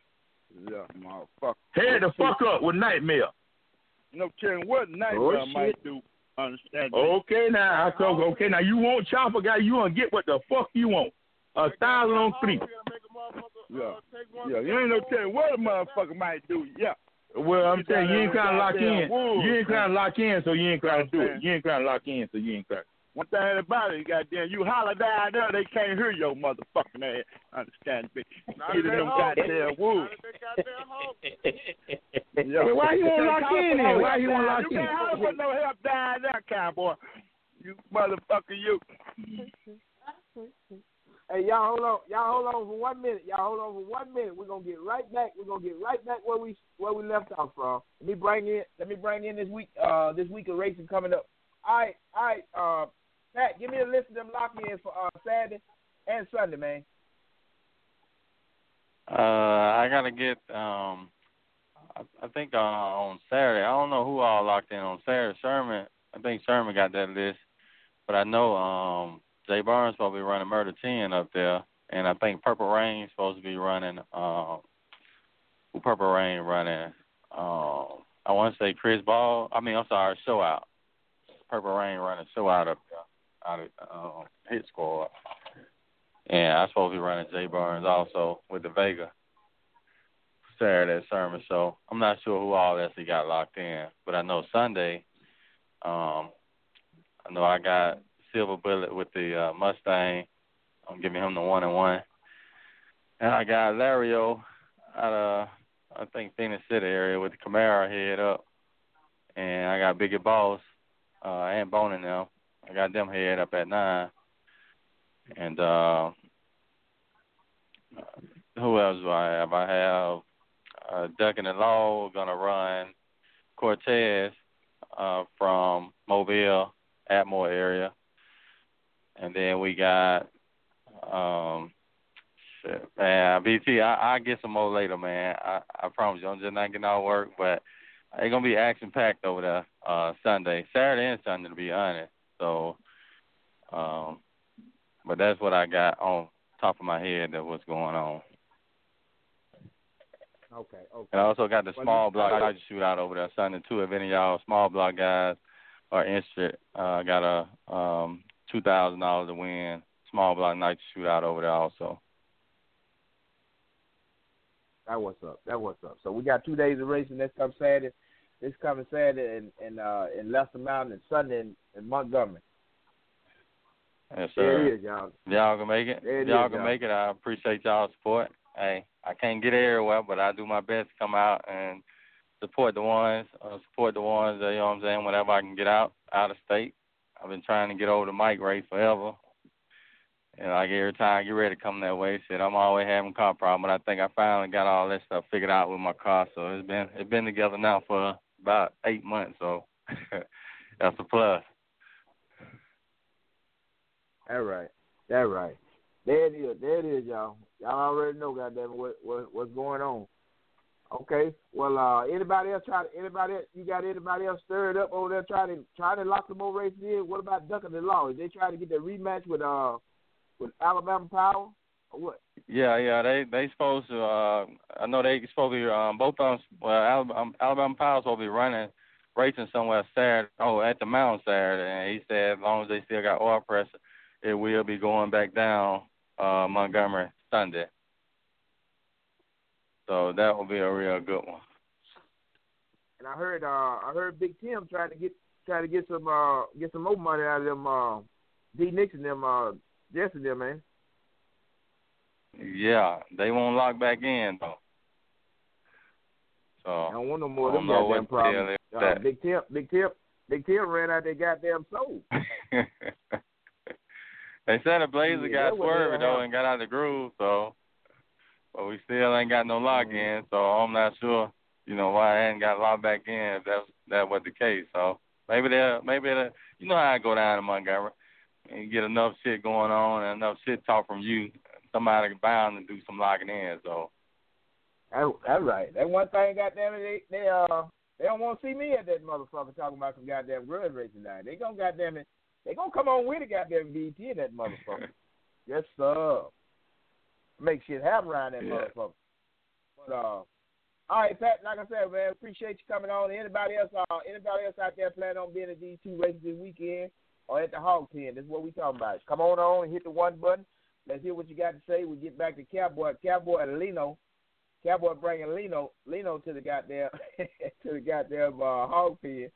Yeah, motherfucker. Head the fuck up with Nightmare. No telling what nightmare Oh, might do. Understand me? Okay, now I told okay. Now you want Chopper guy? You gonna get what the fuck you want? A thousand on three. Yeah. Yeah, you ain't no telling what a motherfucker might do. Yeah. Well, I'm Get saying you ain't trying to lock in. wolves, You ain't trying to lock in, so you ain't trying to do it. You ain't trying to lock in, so you ain't trying. One thing about it, goddamn, you holler down there, they can't hear your motherfucking ass. Understand me? Get in them goddamn wolves. Well, why you wanna lock in then? Why you wanna lock in? you can't holler for no help down there, cowboy. You motherfucker, you. Hey, y'all hold on. Y'all hold on for one minute. Y'all hold on for one minute. We're gonna get right back. We're gonna get right back where we where we left off from. Let me bring in let me bring in this week uh this week of racing coming up. All right, all right, uh Pat, give me a list of them lock ins for uh Saturday and Sunday, man. Uh, I gotta get. Um, I, I think uh, on Saturday. I don't know who all locked in on Saturday. Sherman. I think Sherman got that list, but I know um Jay Barnes supposed to be running Murder Ten up there, and I think Purple Rain supposed to be running. Um, who Purple Rain running? Um, I want to say Chris Ball. I mean, I'm sorry, Show Out. Purple Rain running Show Out up there, out of um, Hit Squad. And I supposed to be running Jay Barnes also with the Vega Saturday sermon. So I'm not sure who all actually got locked in, but I know Sunday. Um, I know I got Silver Bullet with the uh, Mustang. I'm giving him the one and one, and I got Lario out of I think Phenix City area with the Camaro head up, and I got Biggie Boss uh, and Boning now. I got them head up at nine, and uh, who else do I have? I have uh, and the Law gonna run Cortez uh, from Mobile, Atmore area, and then we got um, shit, man, BT. I I get some more later, man. I I promise you, I'm just not getting of work, but it's gonna be action packed over there uh Sunday, Saturday and Sunday to be honest. So, um, but that's what I got on top of my head that what's going on. Okay, okay. And I also got the small block I just shoot out over there Sunday too. If any of y'all small block guys are interested, uh, I got a um two thousand dollars to win small block night shootout over there also. That what's up. That what's up. So we got two days of racing this come Saturday. This coming Saturday in in uh in Lassiter Mountain and Sunday in, in Montgomery. Yes, There sir. it is, y'all. Y'all can make it. There it y'all is, can y'all. make it. I appreciate y'all's support. Hey, I can't get everywhere, but I do my best to come out and support the ones, uh, support the ones. Uh, you know what I'm saying? Whenever I can get out, out of state. I've been trying to get over the mic race forever. And like every time I get ready to come that way, said I'm always having car problem. But I think I finally got all that stuff figured out with my car. So it's been it's been together now for about eight months. So that's a plus. That right. That right. There it is. There it is, y'all. Y'all already know, goddamn, what what what's going on. Okay. Well, uh, anybody else try to anybody you got anybody else stirred up over there trying to trying to lock some more races in? What about ducking the law? Is they trying to get that rematch with uh with Alabama Power or what? Yeah, yeah, they they supposed to. Uh, I know they supposed to be um, both of them. Well, Alabama, Alabama Power's supposed to be running racing somewhere Saturday. Oh, at the mountain Saturday, and he said as long as they still got oil pressure, it will be going back down uh, Montgomery Sunday. So that will be a real good one. And I heard uh I heard Big Tim trying to get trying to get some uh get some more money out of them uh D Nixon them uh Jesse them man. Yeah, they won't lock back in though. So I don't want no more of them goddamn problems. Uh. Big Tim Big Tim Big Tim ran out their goddamn soul. they said a Blazer Yeah, got swerved though and got out of the groove, so but we still ain't got no lock in, so I'm not sure, you know, why I hadn't got locked back in if that that was the case. So maybe they maybe they you know how I go down in Montgomery and get enough shit going on and enough shit talk from you, somebody bound to do some locking in. So That, that's right. That one thing, goddamn it, they they uh they don't want to see me at that motherfucker talking about some goddamn grudge racing now. They gonna goddamn it, they gonna come on with a goddamn VT in that motherfucker. yes sir. Make shit happen around that Yeah. motherfucker. But uh, all right, Pat. Like I said, man, appreciate you coming on. Anybody else? Uh, anybody else out there planning on being at these two races this weekend or at the Hog Pen? This is what we talking about. Come on on and hit the one button. Let's hear what you got to say. We get back to Cowboy, Cowboy and Lino. Cowboy bringing Lino, Lino to the goddamn, to the goddamn uh, Hog Pen.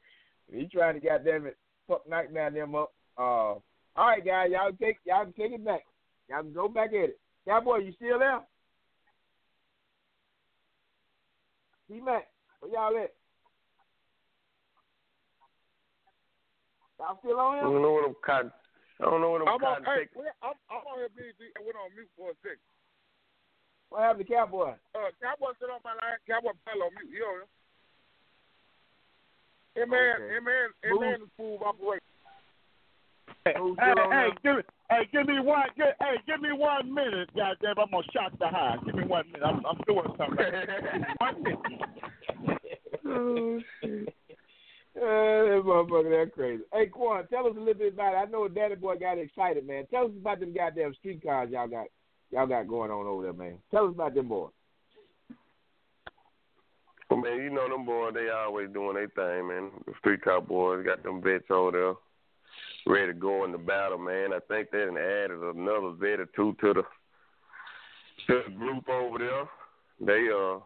He trying to goddamn it fuck Nightmare them up. Uh, all right, guys, y'all take y'all take it back. Y'all can go back at it. Cowboy, you still there? T Mac, where y'all at? Y'all still on I don't know what I'm cotton. I don't know what I'm, I'm on, hey, I'm, I'm on here, BG. I went on mute for a second. What happened to Cowboy? Uh, Cowboy sit on my line. Cowboy fell on mute. You know him. Him man, Okay. him man, him man is fool. Hey, Who's hey, hey, give me, hey, give me one, give, hey, give me one minute, goddamn. I'm gonna shock the high. Give me one minute. I'm, I'm doing something. one minute. oh shit. Uh, that motherfucker, that crazy. Hey, Quan, tell us a little bit about it. I know Daddy Boy got excited, man. Tell us about them goddamn street cars y'all got, y'all got going on over there, man. Tell us about them boys. Well, man, you know them boys, they always doing their thing, man. The street cop boys got them vets over there ready to go in the battle, man. I think they done added another vet or two to the to the group over there. They uh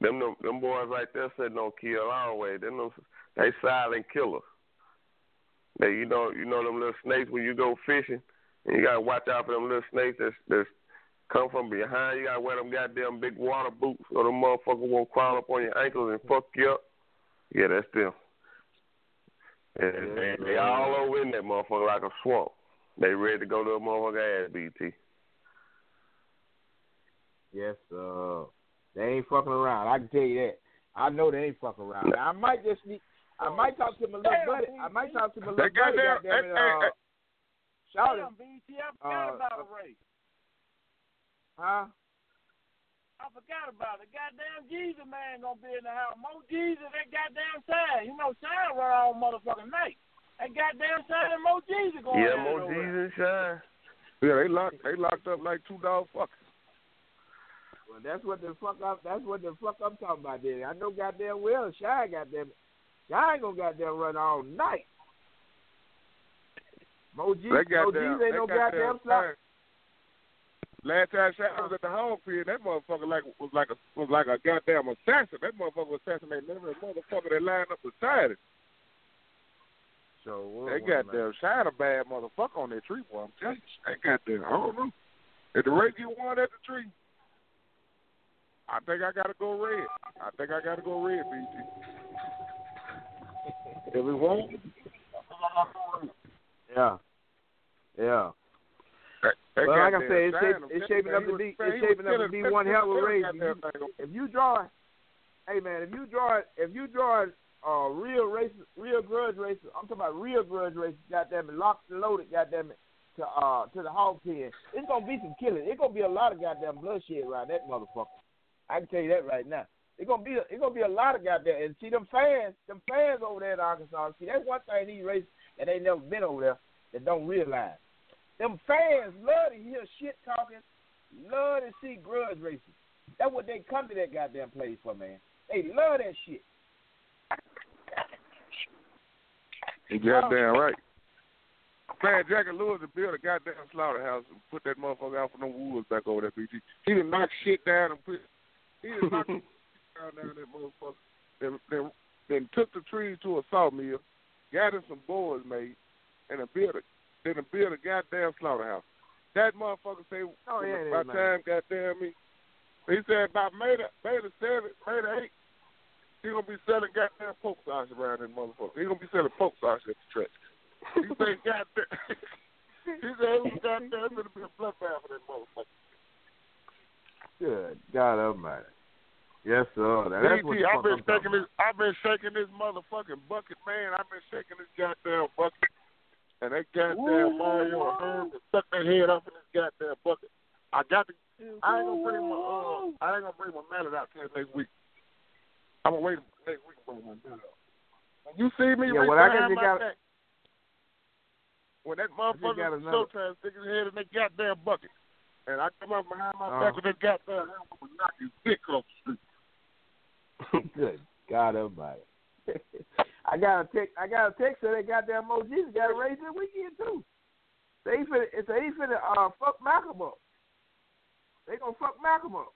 them them, them boys right there said don't kill always. Them, them they silent killers. They you know you know them little snakes when you go fishing and you gotta watch out for them little snakes that's that's come from behind. You gotta wear them goddamn big water boots, or the motherfucker won't crawl up on your ankles and fuck you up. Yeah, that's them. And they, they all over in that motherfucker like a swamp. They ready to go to a motherfucker ass, BT. Yes, uh, they ain't fucking around. I can tell you that. I know they ain't fucking around. Now, I might just need. I might talk to my little buddy. I might talk to my little That buddy. goddamn- Goddamn it, hey, hey, uh, shout it. Damn, BT, I forgot Uh, about a race. Huh? I forgot about it. Goddamn Jesus man gonna be in the house. Mo Jesus, that goddamn sign. You know, sign run all motherfucking night. That goddamn sign and Mo Jesus going Yeah, at Mo over. Jesus shine. Yeah, they locked they locked up like two dog fuckers. Well, that's what the fuck up. That's what the fuck I'm talking about. There, I know goddamn well. Shy goddamn. Shy ain't gonna goddamn run all night. Mo Jesus, They Mo got G's them. ain't no got goddamn them slap. signs. Last time Shaq was at the home field, that motherfucker like was like a was like a goddamn assassin. That motherfucker was assassinating every motherfucker that lined up beside it. So They got them shine a bad motherfucker on that tree, boy. I'm telling you, they got them. I don't know. If the rate you want at the tree, I think I gotta go red. I think I gotta go red, BT. If it won't, Yeah. Yeah. They well, like I said, it's, shape, it's shaping up to be it's shaping up to be one hell of a race. If you, if you draw, hey man, if you draw, it if you draw uh real races, real grudge races, I'm talking about real grudge races, goddamn it, locked and loaded, goddamn it, to uh to the hog pen. It's gonna be some killing. It's gonna be a lot of goddamn bloodshed around that motherfucker. I can tell you that right now. It's gonna be a, it's gonna be a lot of goddamn and see them fans, them fans over there in Arkansas. See that's one thing these races that ain't never been over there that don't realize. Them fans love to hear shit talking, love to see grudge races. That's what they come to that goddamn place for, man. They love that shit. You goddamn right. Man, Jackie Lewis built a goddamn slaughterhouse and put that motherfucker out from the woods back over there, BT. He done knock shit down and put he done knock shit down down that motherfucker. Then, then, then took the trees to a sawmill, got him some boards made, and then built a then build a goddamn slaughterhouse. That motherfucker say Oh, yeah, it by is, the man. time goddamn me he said about May the May the seventh, May the eighth, he gonna be selling goddamn pork sausage around that motherfucker. He gonna be selling pork sausage at the track. He said goddamn he said it was goddamn it's gonna be a bloodbath for that motherfucker. Good God Almighty. Yes, sir. Now, that's what I've been shaking this I've been shaking this motherfucking bucket, man. I've been shaking this goddamn bucket. And that goddamn Mario Herb stuck their head up in this goddamn bucket. I got to I ain't gonna bring my uh I ain't gonna bring my mallet out till next week. I'm gonna wait next week for my mallet. When you see me Yeah, reach well, I behind guess my got- back, when that got motherfucker another- show trying to stick his head in that goddamn bucket, and I come up behind my Uh-huh. back with that goddamn hammer, I'm gonna knock his dick off the street. Good God Almighty. I got a text. I got a text that that goddamn Mo Jesus got a raise this weekend too. They finna, it's a, he finna uh, fuck Malcolm up. They gonna fuck Malcolm up.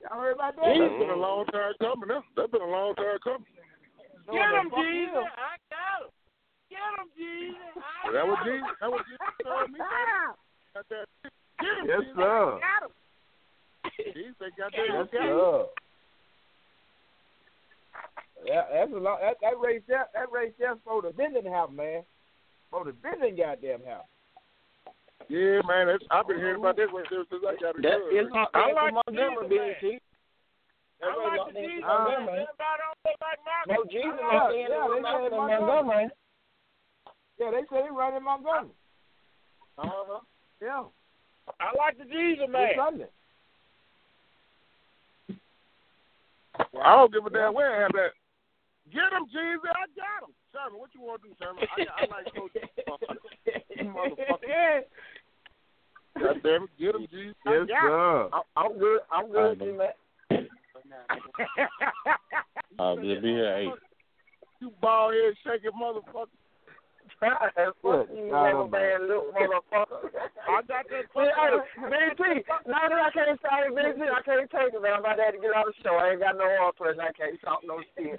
Y'all heard about that? That's been a long time coming. That's, that's been a long time coming. Get him, Jesus. him. I got him. Get him, Jesus. I That was. Jesus. That was Jesus told me. That. Get him, Yes, Jesus. sir. Got him. Jesus said, got that. Yes, sir. Yeah, that's a lot. That, that race there, that race there for the Bending house, man. For the Bending goddamn house. Yeah, man. That's, I've been hearing about this one since I got a That gun. is not I like Montgomery, Jesus, BT. I like the Jesus Uh, man. Everybody don't look like Malcolm. No, Jesus Yeah, not saying yeah, it they Malcolm said in Montgomery. Montgomery. Yeah, they say they running Montgomery. Uh-huh. Yeah, I like the Jesus this man. Sunday. I don't give a damn where I have that. Get him, Jesus. I got him. Sherman, what you want to do, Sherman? I, I like those motherfuckers. God damn it. Get him, Jesus. I Yes, sir. I'm, I'm good. I'm good, G. I'll just be here at eight. You bald head shaking motherfucker. Fuck Good you, God rubber little motherfucker. I got that See, hey, BT, now that I can't say BT, I can't take it, man. I'm about to have to get out of the show. I ain't got no oil pressure. I can't talk no shit.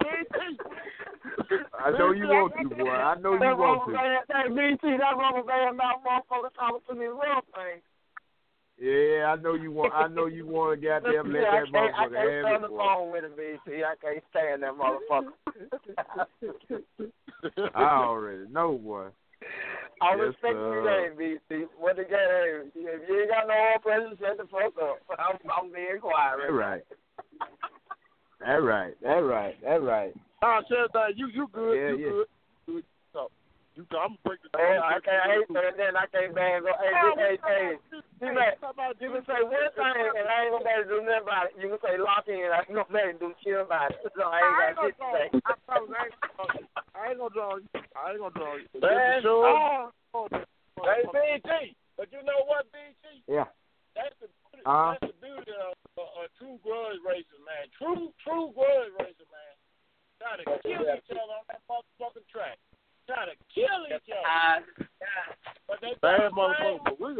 I know you want to, boy. I know you want to. band, hey, BT, that rubber band mouth motherfucker talking to me real thing. Yeah, I know you want. I know you want to goddamn let I that can't, I motherfucker can't have stay on it. the boy. phone with him, BT. I can't stand that motherfucker. I already know, boy. I Yes, respect sir. your game, BT. What the game? If you ain't got no oil pressure, shut the fuck up. I'm, I'm being quiet That right right. That right. That right. That right. Nah, shut that. You you good? Yeah, you yeah. good? You talk. You talk. I'm gonna break the. Hey, I can't hate that, then I can't bang go. Hey, hey, hey, hey, man, you can say one thing and I ain't gonna be able to do nothing about it. You can say lock in and I ain't gonna be able to do shit about it. So I ain't got shit to say. I promise I ain't, I ain't gonna draw you. I ain't gonna draw you. Man, Sure. oh, hey, BT. But you know what, BT? Yeah. That's the Uh-huh. that's the beauty of a, a true grudge racer, man. True, true grudge racer, man. Try to kill each other on that motherfucking track. Try to kill each other. But they Bad try motherfucker, blame- but we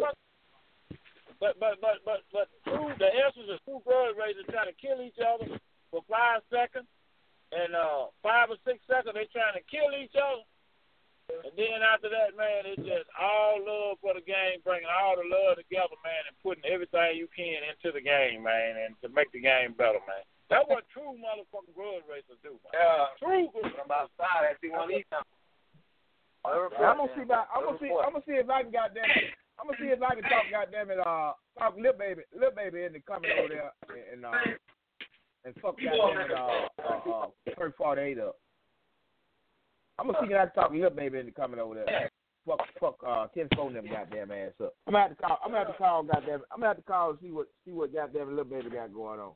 But but but but but true, the essence of true grudge racers try to kill each other for five seconds, and uh five or six seconds they trying to kill each other. And then after that, man, it's just all love for the game, bringing all the love together, man, and putting everything you can into the game, man, and to make the game better, man. That's what true motherfucking grudge racers do, man. Yeah. True grudge. I'm outside. I see one of these times. Yeah, I'm gonna see. About, I'm gonna see. I'm gonna see if I can goddamn. it. I'm gonna see if I can talk goddamn it. Uh, talk little baby, little baby into coming over there and uh and fuck goddamn it. Uh, uh, uh, Kurt 48 up. I'm gonna see if I can talk little baby into coming over there. Fuck, fuck, uh, Ken phone them goddamn ass up. I'm gonna have to call. I'm gonna have to call goddamn. I'm gonna have to call and see what see what goddamn little baby got going on.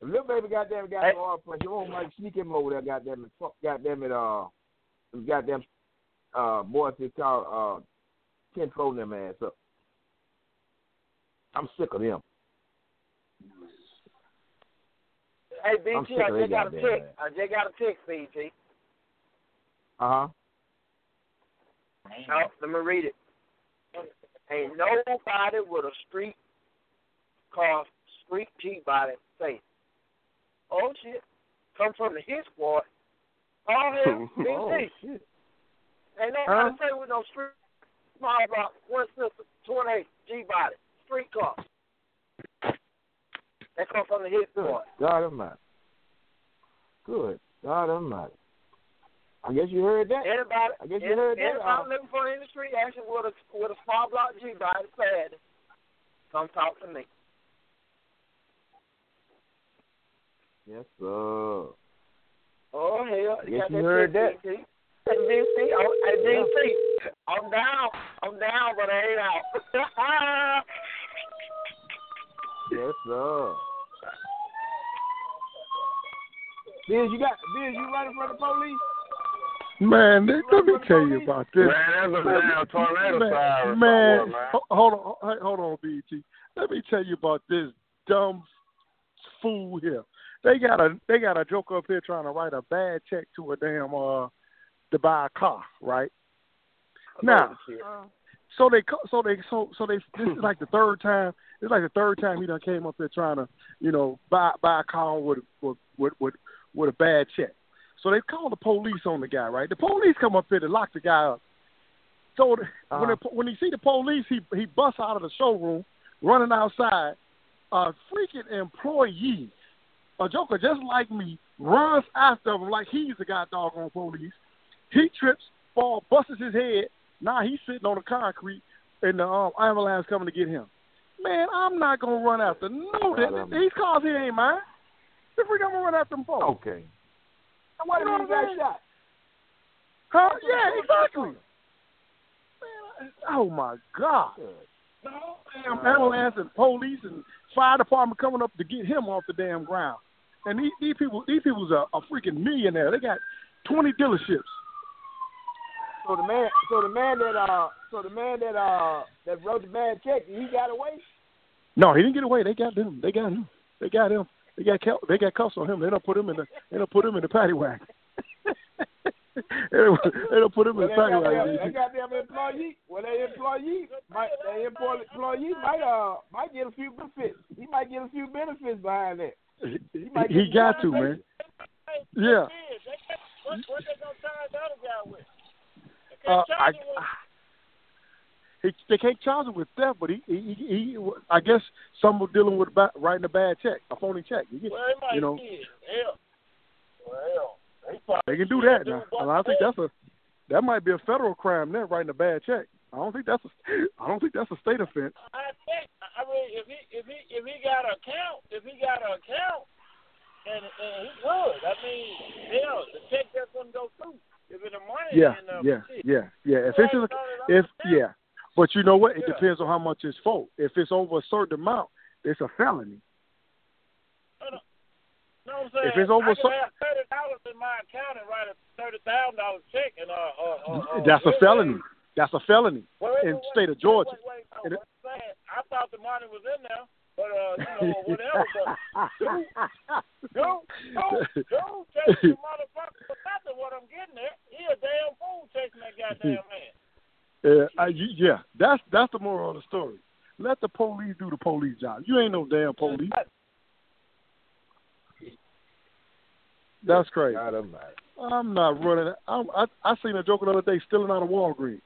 If little baby goddamn got Hey. no oil pressure, you won't like sneak him over there goddamn it. Fuck goddamn it. Uh, them goddamn uh boys they call uh Ken them ass up. I'm sick of them. Hey, I'm BT, sick I just got a text. I just got a text, BT. Uh huh. Let me read it. Ain't nobody with a street car, street G body say, oh shit, come from the hit squad. Oh hell, BT. oh shit. Ain't nobody Huh? say with no street small block, one sister, 28 G body, street car. They come from the hit squad. God Almighty. Good God Almighty. I guess you heard that. Anybody, I guess you heard that. anybody Uh, looking for in the street action with a with a small block G body, sad. Come talk to me. yes, sir. Oh hell, I you got you that heard shit, that. BT. Hey, BT, oh, hey, BT, I'm down, I'm down, but I ain't out. Yes, sir. Biz, you got Biz, you running from the police? Man, let, let me tell you about this. Man, that's a damn tornado man, siren man, somewhere, man. ho- hold on, hold on, BT. Let me tell you about this dumb fool here. They got a they got a joke up here trying to write a bad check to a damn uh to buy a car, right? Now, so they co- so they so so they this is like the third time it's like the third time he done came up here trying to you know buy buy a car with with with with, with a bad check. So they call the police on the guy, right? The police come up here to lock the guy up. So when Uh-huh. the, when he see the police, he he busts out of the showroom, running outside. A freaking employee, a joker just like me, runs after him like he's the guy doggone police. He trips, fall, busts his head. Now he's sitting on the concrete, and the um, ambulance coming to get him. Man, I'm not gonna run after no. Right these cars here ain't mine. The freak I'm gonna run after them for? Okay. And why You did know you what I'm got saying? shot? Huh? Yeah, exactly. Man, I- oh my God. No Damn ambulance and police and fire department coming up to get him off the damn ground. And these, these people, these people's a, a freaking millionaire. They got twenty dealerships. So the man, so the man that uh, so the man that uh, that wrote the bad check, he got away. No, he didn't get away. They got them. They got him. They got him. They got Cal- they got cuffs on him. They don't put him in the they don't put him in the paddy wagon. they don't they don't put him Well, in that the paddy wagon. that goddamn employee, well, that employee, might, that employee, employee might uh might get a few benefits. He might get a few benefits behind that. He, might he got to man. Yeah. They gonna charge the other guy with? They Uh, can't I, charge him with he, they can't charge him with theft, but he, he, he, he I guess some were dealing with ba- writing a bad check, a phony check. You, get, Well, you know. Hell. Well. He probably they can do that now. I think that's a that might be a federal crime. There, writing a bad check. I don't think that's a I don't think that's a state offense. I think. I mean, if he if he if he got an account, if he got an account, and and he would. I mean, hell, the check just wouldn't go through. If it's the money, Yeah, then, uh, yeah, shit. yeah, yeah. If it's just, if yeah, but you know what? It depends on how much it's for. If it's over a certain amount, it's a felony. You know what I'm saying? If it's over I can have thirty dollars in my account and write a thirty thousand dollar check, and uh, uh, uh, uh That's a wait, felony. That's a felony Wait, wait, in wait, the state of Georgia. Wait, wait, And no, I'm saying, I thought the money was in there, but uh, you know, whatever. But dude, dude, dude, chasing the motherfucker for nothing. What I'm getting at, he a damn fool chasing that goddamn man. Yeah, I, you- yeah, that's that's the moral of the story. Let the police do the police job. You ain't no damn police. That's crazy. I'm not running. I'm, I I seen a joke the other day stealing out of Walgreens,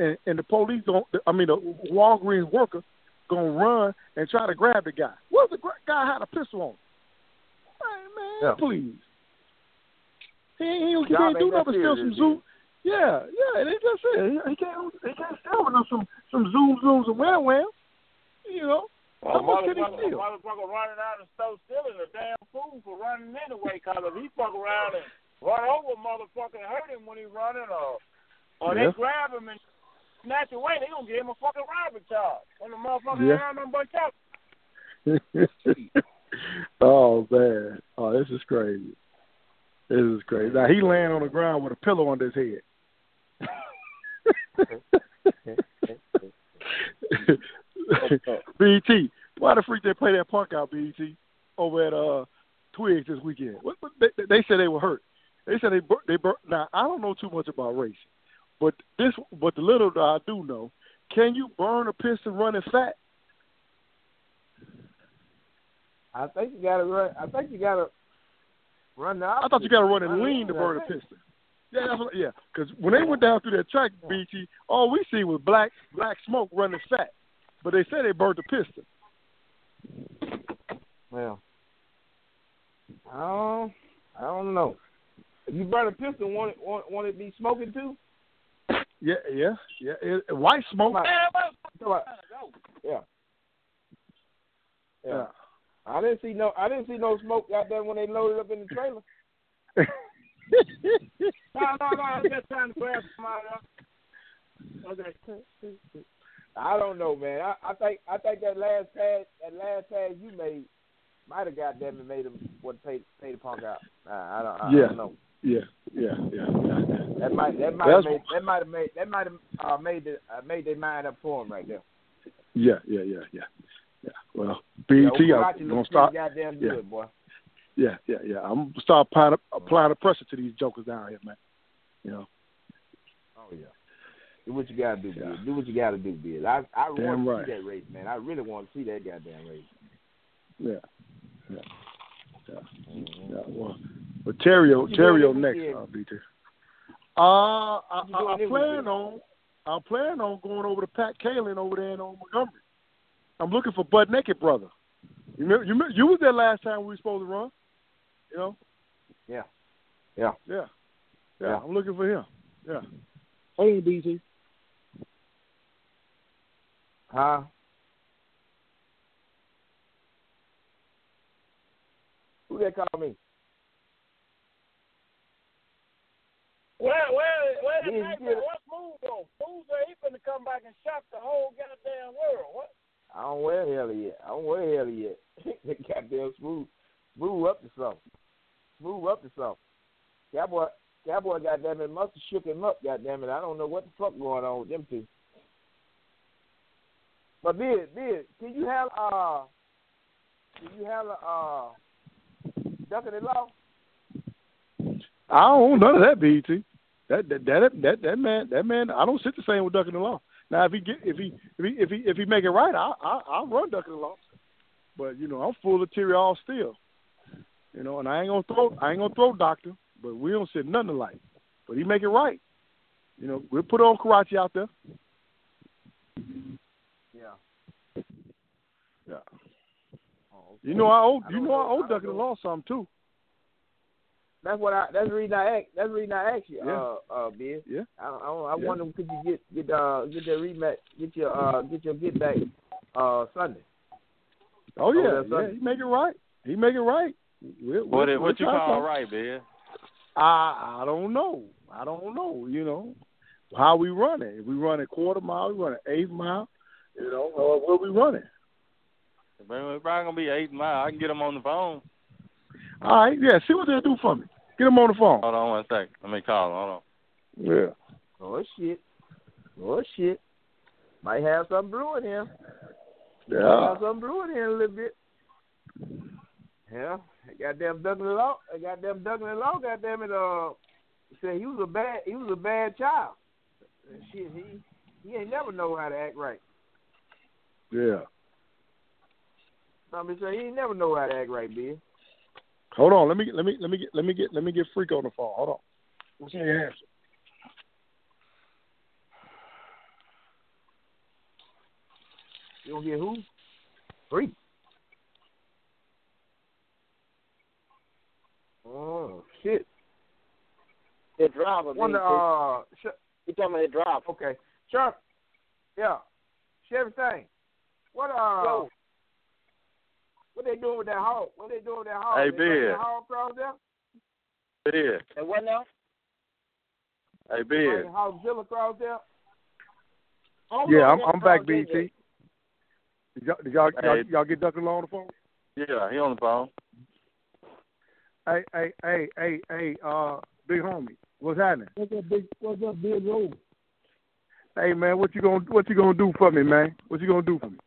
and and the police don't. I mean, the Walgreens worker gonna run and try to grab the guy. What if the guy had a pistol on? him? Hey man, Yeah. please. He he, ain't- he can't do ain't that nothing but steal some is zoom. Yeah, yeah, they just said he, he can't he can't steal with no some some zoom zooms and wham wham. You know, A how much can he motherfucker, steal? motherfucker running out and stove stealing a damn fool for running anyway, cause if he fuck around and run over a motherfucker and hurt him when he running, or or Yeah. they grab him and snatch away, they gonna give him a fucking robbery charge. When the motherfucker Yeah. around them but out. oh man, oh this is crazy. This is crazy. Now he laying on the ground with a pillow under his head. BT, why the freak they play that punk out, BT, over at uh Twigs this weekend? What, what, they, they said they were hurt. They said they bur- they now I don't know too much about racing, but this but the little that I do know, can you burn a piston running fat? I think you gotta run. I think you gotta run the. I thought you got to run and lean to burn a piston. Yeah, that's what, yeah. Because when they went down through that track, BT, all we see was black black smoke running fat. But they said they burned the piston. Well, I don't, I don't know. If you burn a pistol, want it, want, want it be smoking too? Yeah, yeah, yeah. It, white smoke. Yeah. Yeah. Yeah. I didn't see no. I didn't see no smoke out there when they loaded up in the trailer. No, no, no, I'm just trying to grab somebody else. Okay. I don't know, man. I, I think I think that last pass that last pass you made might have got them and made him what pay pay the punk out. Uh, I don't. I yeah. don't know. Yeah, yeah, yeah, yeah. That might that might have made that might have made that might have uh, made the, uh, made their mind up for him right there. Yeah, yeah, yeah, yeah. Yeah. Well, Yeah, BT, Okarate I'm gonna start. goddamn yeah. good, boy. Yeah, yeah, yeah. I'm gonna start applying, applying the pressure to these jokers down here, man. You know. Oh yeah. Do what you gotta do, Bill. Do what you gotta do, Bill. I I Damn want to right. see that race, man. I really want to see that goddamn race. Yeah. Yeah. Yeah. yeah. Well, but Terrio, What you doing Terrio this next, weekend? uh, BT. Uh, I, What you I, doing I this plan on, I plan on going over to Pat Kalin over there in old Montgomery. I'm looking for Bud Naked Brother. You remember, you remember, you was there last time we were supposed to run. You know. Yeah. Yeah. Yeah. Yeah. Yeah. I'm looking for him. Yeah. Hold on, BT. Huh? Who they call me? Where, where, where the Yeah, night, yeah. what's Move on? Move said he finna come back and shock the whole goddamn world. What? I don't wear hell yet. I don't wear hell yet. they goddamn smooth, smooth up to something. Smooth up to something. Cowboy, Cowboy, goddamn it, must have shook him up. Goddamn it, I don't know what the fuck going on with them two. But Bid, Bid, can you have uh, can you have uh, ducking the law? I don't know none of that, BT. That that that that, that man that man I don't sit the same with ducking the law. Now if he get if he if he if he, if he make it right, I I I'll run ducking the law. But you know I'm full of teary all still. You know, and I ain't gonna throw I ain't gonna throw doctor, but we don't sit nothing alike. But he make it right. You know, we'll put on karate out there. Yeah. Yeah. You know I owe I you know I owe ducking the law some too. That's what I. That's the reason I asked. That's the reason I asked you, Yeah. uh, uh, Ben. Yeah. I, I, I Yeah. wonder could you get get uh get that rematch, get your uh get your get back uh Sunday. Oh yeah, that's yeah. right. He make it right. He make it right. We'll, What we'll, it, what you we'll try call something. right, man? I I don't know. I don't know. You know how we run it. If we run a quarter mile, we run an eighth mile. You know, or what we running? It's probably gonna be eight mile. I can get them on the phone. All right, yeah. See what they'll do for me. Get them on the phone. Hold on one second. Let me call. 'em. Hold on. Yeah. Oh shit. Oh shit. Might have something brewing here. Might Yeah. have something brewing here a little bit. Yeah. Goddamn Douglas Law. Goddamn Douglas Law. Goddamn it. Uh, said he was a bad. He was a bad child. And Shit. He he ain't never know how to act right. Yeah. I mean, say he ain't never know how to act right, Ben. Hold on. Let me let me let me get let me get let me get freak on the phone. Hold on. What's your answer? You gonna get who? Free. Oh shit. The driver, Wonder, man. uh, sh- you talking about the driver? Okay, Chuck. Yeah, Chevy Stang. What uh? Yo. What they doing with that hog? What they doing with that hog? Hey, they bringing Ben. that hog across there? Big. And what now? Hey, Bringing big. Hogzilla across there? Yeah, I'm I'm back, BT. Did y'all did y'all, y'all, y'all get Duck and Law on the phone? Yeah, he on the phone. Hey, hey, hey, hey, hey, uh, big homie, what's happening? What's up, big? What's up, big road? Hey man, what you gonna what you gonna do for me, man? What you gonna do for me?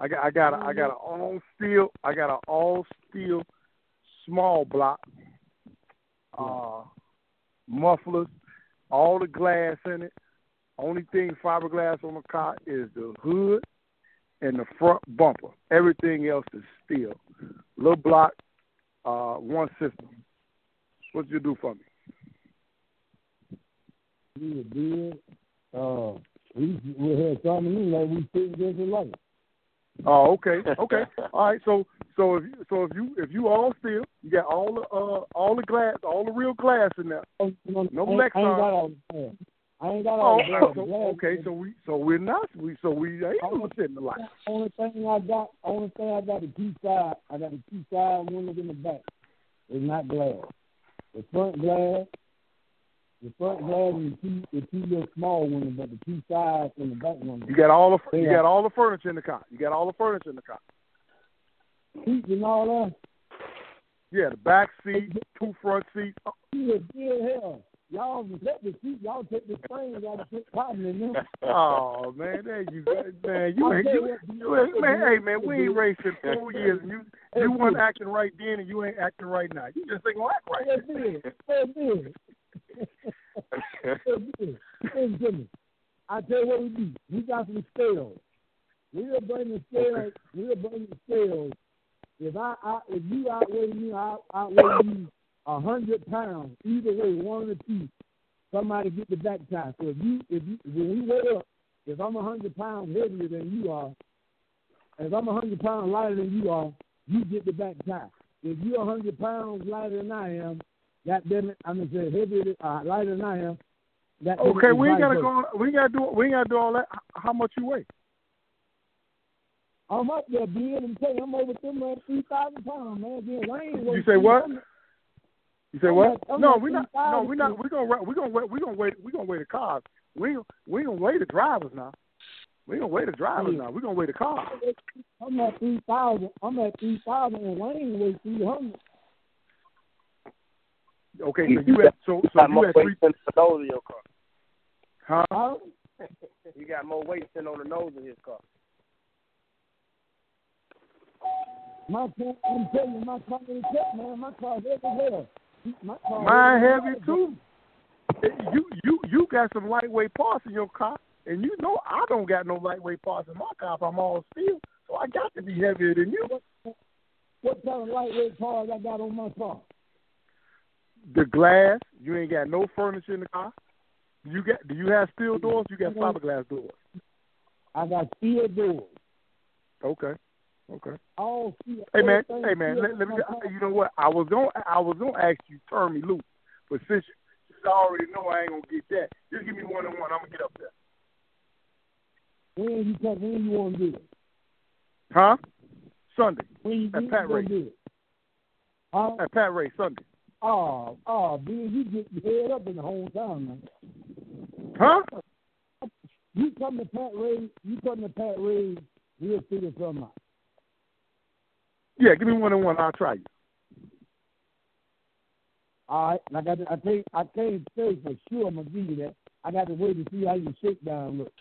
I got I got a, I got an all steel I got an all steel small block, uh, mufflers, all the glass in it. Only thing fiberglass on the car is the hood and the front bumper. Everything else is steel. Little block, uh, one system. What you do for me? We were big. Uh, we we had something in like we fit against the light. Oh, okay, okay. all right. So, so if you, so if you if you all still you got all the uh all the glass, all the real glass in there. No No I ain't, I ain't got all the glass. I ain't got Oh, the glass. so, okay. So we so we're not we so we ain't gonna sit in the light. Only thing I got, only thing I got the two side. I got the two side window in the back. It's not glass. The front glass, the front glass and two, the two little small windows, but the two sides and the back windows. You got all the you got all the furniture in the car. You got all the furniture in the car. seats and all that. Yeah, the back seat, two front seats. Oh, yeah, yeah, hell. Y'all let the seat. Y'all take the out and put cotton in them. Oh man, there you go, man. You ain't you, you you ain't, man. Hey man, we ain't racing four years, and you you weren't acting right then, and you ain't acting right now. You just ain't gonna act right. That's it. That's it. I tell you what we do. We got some scales. We'll bring the scales. We'll bring the scales. If I, I if you outweigh me, I outweigh you a hundred pounds. Either way, one or two. Somebody get the back tie. So if you if you when we weigh up, if I'm a hundred pounds heavier than you are, if I'm a hundred pounds lighter than you are, you get the back tie. If you're a hundred pounds lighter than I am, that damn it, I'm gonna say heavier uh, lighter than I am. That Okay, we ain't gotta go. We ain't gotta do. We ain't gotta do all that. How much you weigh? I'm up there, big. I'm telling you, I'm over three thousand pounds, man. Then Wayne You say what? You say what? I'm no, at we not. No, we not. We gonna. We gonna wait. We gonna wait. We gonna weigh the cars. We we gonna weigh the drivers now. We gonna weigh the drivers now. We gonna weigh the cars. I'm at three thousand. I'm at three thousand, and Wayne was three hundred. Okay, so you at so so got you more weight three. than the nose of your car. Huh? you got more weight than on the nose of his car. My car, I'm telling you, my car is kept, man. My car's everywhere. My car Mine everywhere. heavy too. You you you got some lightweight parts in your car, and you know I don't got no lightweight parts in my car. If I'm all steel, so I got to be heavier than you. What kind of lightweight parts I got on my car? The glass, you ain't got no furniture in the car. You got? Do you have steel doors? You got fiberglass doors. I got steel doors. Okay. Okay. Oh, Hey man, hey man, let, let me. You know what? I was gonna, I was gonna ask you turn me loose, but since you I already know I ain't gonna get that, just give me one on one. I'm gonna get up there. When you come, when you want to do it? Huh? Sunday When you, at Pat Ray. Huh? At Pat Ray Sunday. Oh, oh, man, you get your head up in the whole time, man. Huh? You come to Pat Ray, you come to Pat Ray, we'll figure something out. Yeah, give me one on one. I'll try you. All right, and I got I can't I can't say for sure I'm gonna give you that. I got to wait to see how your shakedown look.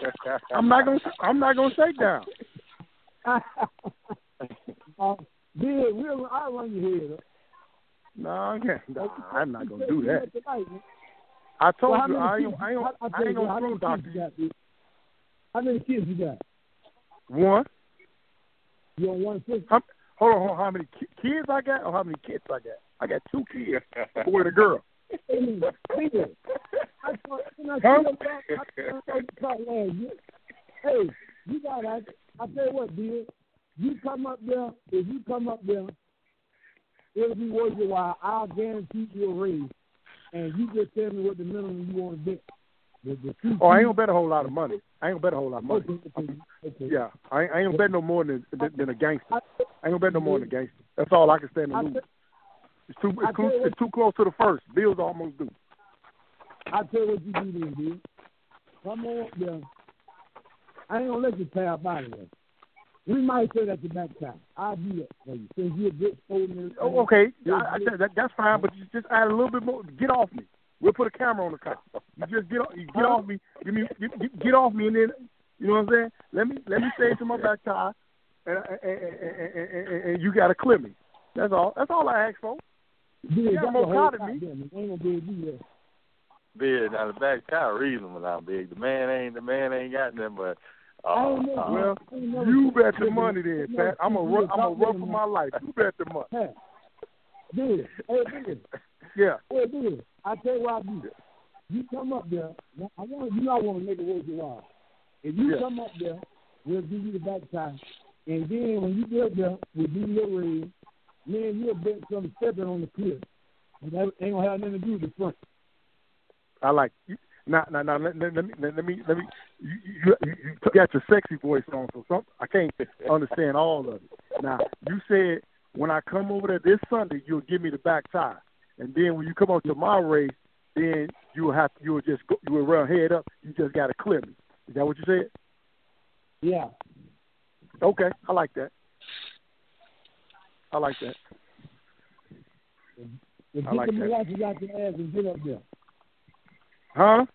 I'm not gonna, I'm not gonna shake down. uh, yeah, we'll I'll run your head up. No, I can't. Nah, I'm not gonna do that. you tonight, man. I told Well, you I ain't, I ain't, I- I I tell ain't how gonna many throw kids doctor. you got. How many kids you got? One. You on one sister? How, hold on, hold on. How many ki- kids I got, or how many kids I got? I got two kids, a boy and a girl. Hey, Peter, I thought, you Huh? I thought I thought you talked last year. Hey, you got I I tell you what, dear, you come up there, if you come up there, it'll be worth your while. I'll guarantee you a raise. And you just tell me what the minimum you want to bet. The, the two Oh, I ain't gonna bet a whole lot of money. I ain't gonna bet a whole lot of money. Okay, okay, okay. Yeah, I ain't, I ain't gonna bet no more than than, than a gangster. I ain't gonna bet no more than a gangster. That's all I can stand to lose. It's too, it's you it's too close to the first. Bills almost due. I tell you what you do then, dude. Come on there. I ain't gonna let you out of there. We might say that the back time. I'll do that for you. Since you're a good sporting and Oh, okay, I, I, that, that's fine, but you just add a little bit more. Get off me. We'll put a camera on the car. You just get off, you get off me. Give me get, get, get off me, and then you know what I'm saying. Let me let me stay to my back tire, and, and, and, and, and, and you got to clear me. That's all. That's all I ask for. Yeah, You got that's more the whole car than me. ain't gonna be able to do that. Big now the back tire reasonable now, big. The man ain't the man ain't got nothing but never- uh, Well, I ain't never you bet the money then, Pat. I'm a run. I'm a run for my life. You bet the money. Pat, dude, hey, dude, Yeah. hey, dude, I tell you what I do. You come up there. I want you know I want to make it worth your while. If you Yeah. come up there, we'll give you the back time, and then when you get up there, we'll you your raise. Then you'll bet some stepping on the cliff. And that ain't gonna have nothing to do with the front. I like you. Now, now, now, let, let, let me, let me, let me. You, you, you, got your sexy voice on, so some, I can't understand all of it. Now, you said when I come over there this Sunday, you'll give me the back tire, and then when you come on to my race, then you will have, you will just, go, you will run head up. You just got to clear me. Is that what you said? Yeah. Okay, I like that. I like that. If I like that. molasses out your ass and get up there. Huh?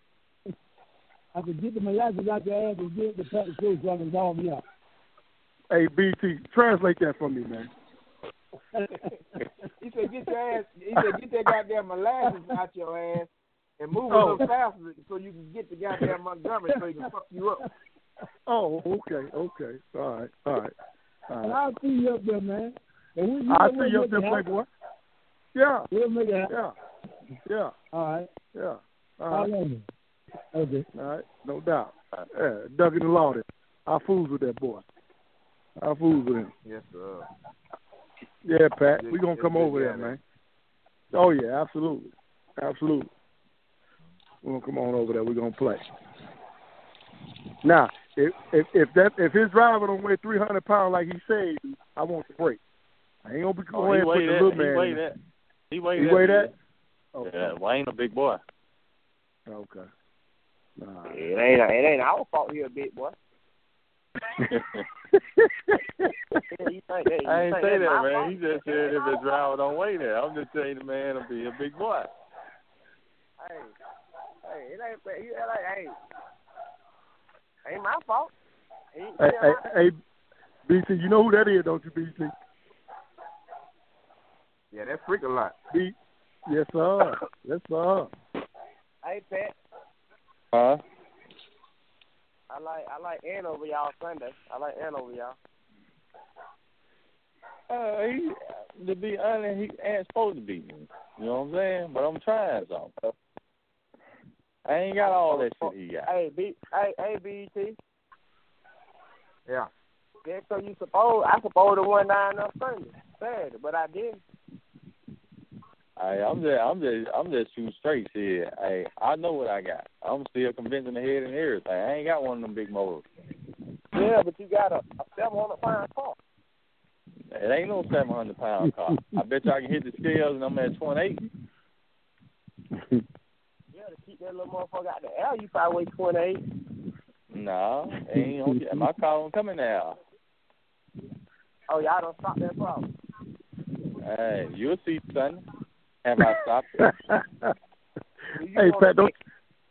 I said, get the molasses out your ass and get the pepper soup so I can dog me out. Hey, BT, translate that for me, man. he said, "Get your ass." He said, "Get that goddamn molasses out your ass and move a Oh. little faster so you can get the goddamn Montgomery so he can fuck you up." Oh, okay, okay. All right, all right. All And. I'll see you up there, man. And we, I'll see you up there, it. Playboy. Yeah, We'll make it happen. yeah, yeah, All right. yeah. All How right, long? Okay. all right, no doubt. Yeah, Dougie the Lawton. I fools with that boy. I fools with him. Yes, sir. Yeah, Pat, Good- we gonna come over there, man. man. Oh yeah, absolutely, absolutely. We're gonna come on over there. We're gonna play. Now, if if if that if his driver don't weigh three hundred pounds like he said, I want the break. I ain't gonna be oh, going he and put weigh the that. little He man. weigh in that. He weigh He that. weigh big. that? Okay. Yeah, Wayne a big boy. Okay. Nah. It ain't it ain't our fault here, big boy. Yeah, you think that, you I ain't think say that, man. fault? He just said if his driver don't weigh that. I'm just telling the man to be a big boy. Hey, hey, it ain't fair. You like, hey, ain't my fault. Ain't Hey, hey, my- hey, BT, you know who that is, don't you, BT? Yeah, that freak a lot. B, yes sir, yes sir. Hey, Pat, Huh? I like I like Ann over y'all Sunday. I like Ann over y'all. Uh, he, to be honest, he ain't supposed to be. You know what I'm saying? But I'm trying something. I ain't got all that shit he got. Hey, B, hey, hey, BT. Yeah. Yeah, so you suppose I supposed to won down on Sunday, Saturday, but I didn't. Hey, I'm just, I'm just, I'm just shooting straight here. Hey, I know what I got. I'm still convincing the head and everything. I ain't got one of them big motors. Yeah, but you got a, a seven hundred pound car. It ain't no seven hundred pound car. I bet you I can hit the scales and I'm at twenty eight. Yeah, to keep that little motherfucker out the air, you probably weigh twenty eight. No, ain't gonna my car don't come in there. Oh, y'all don't stop that problem. Hey, you'll see, son. Have I stopped it? hey, Pat, don't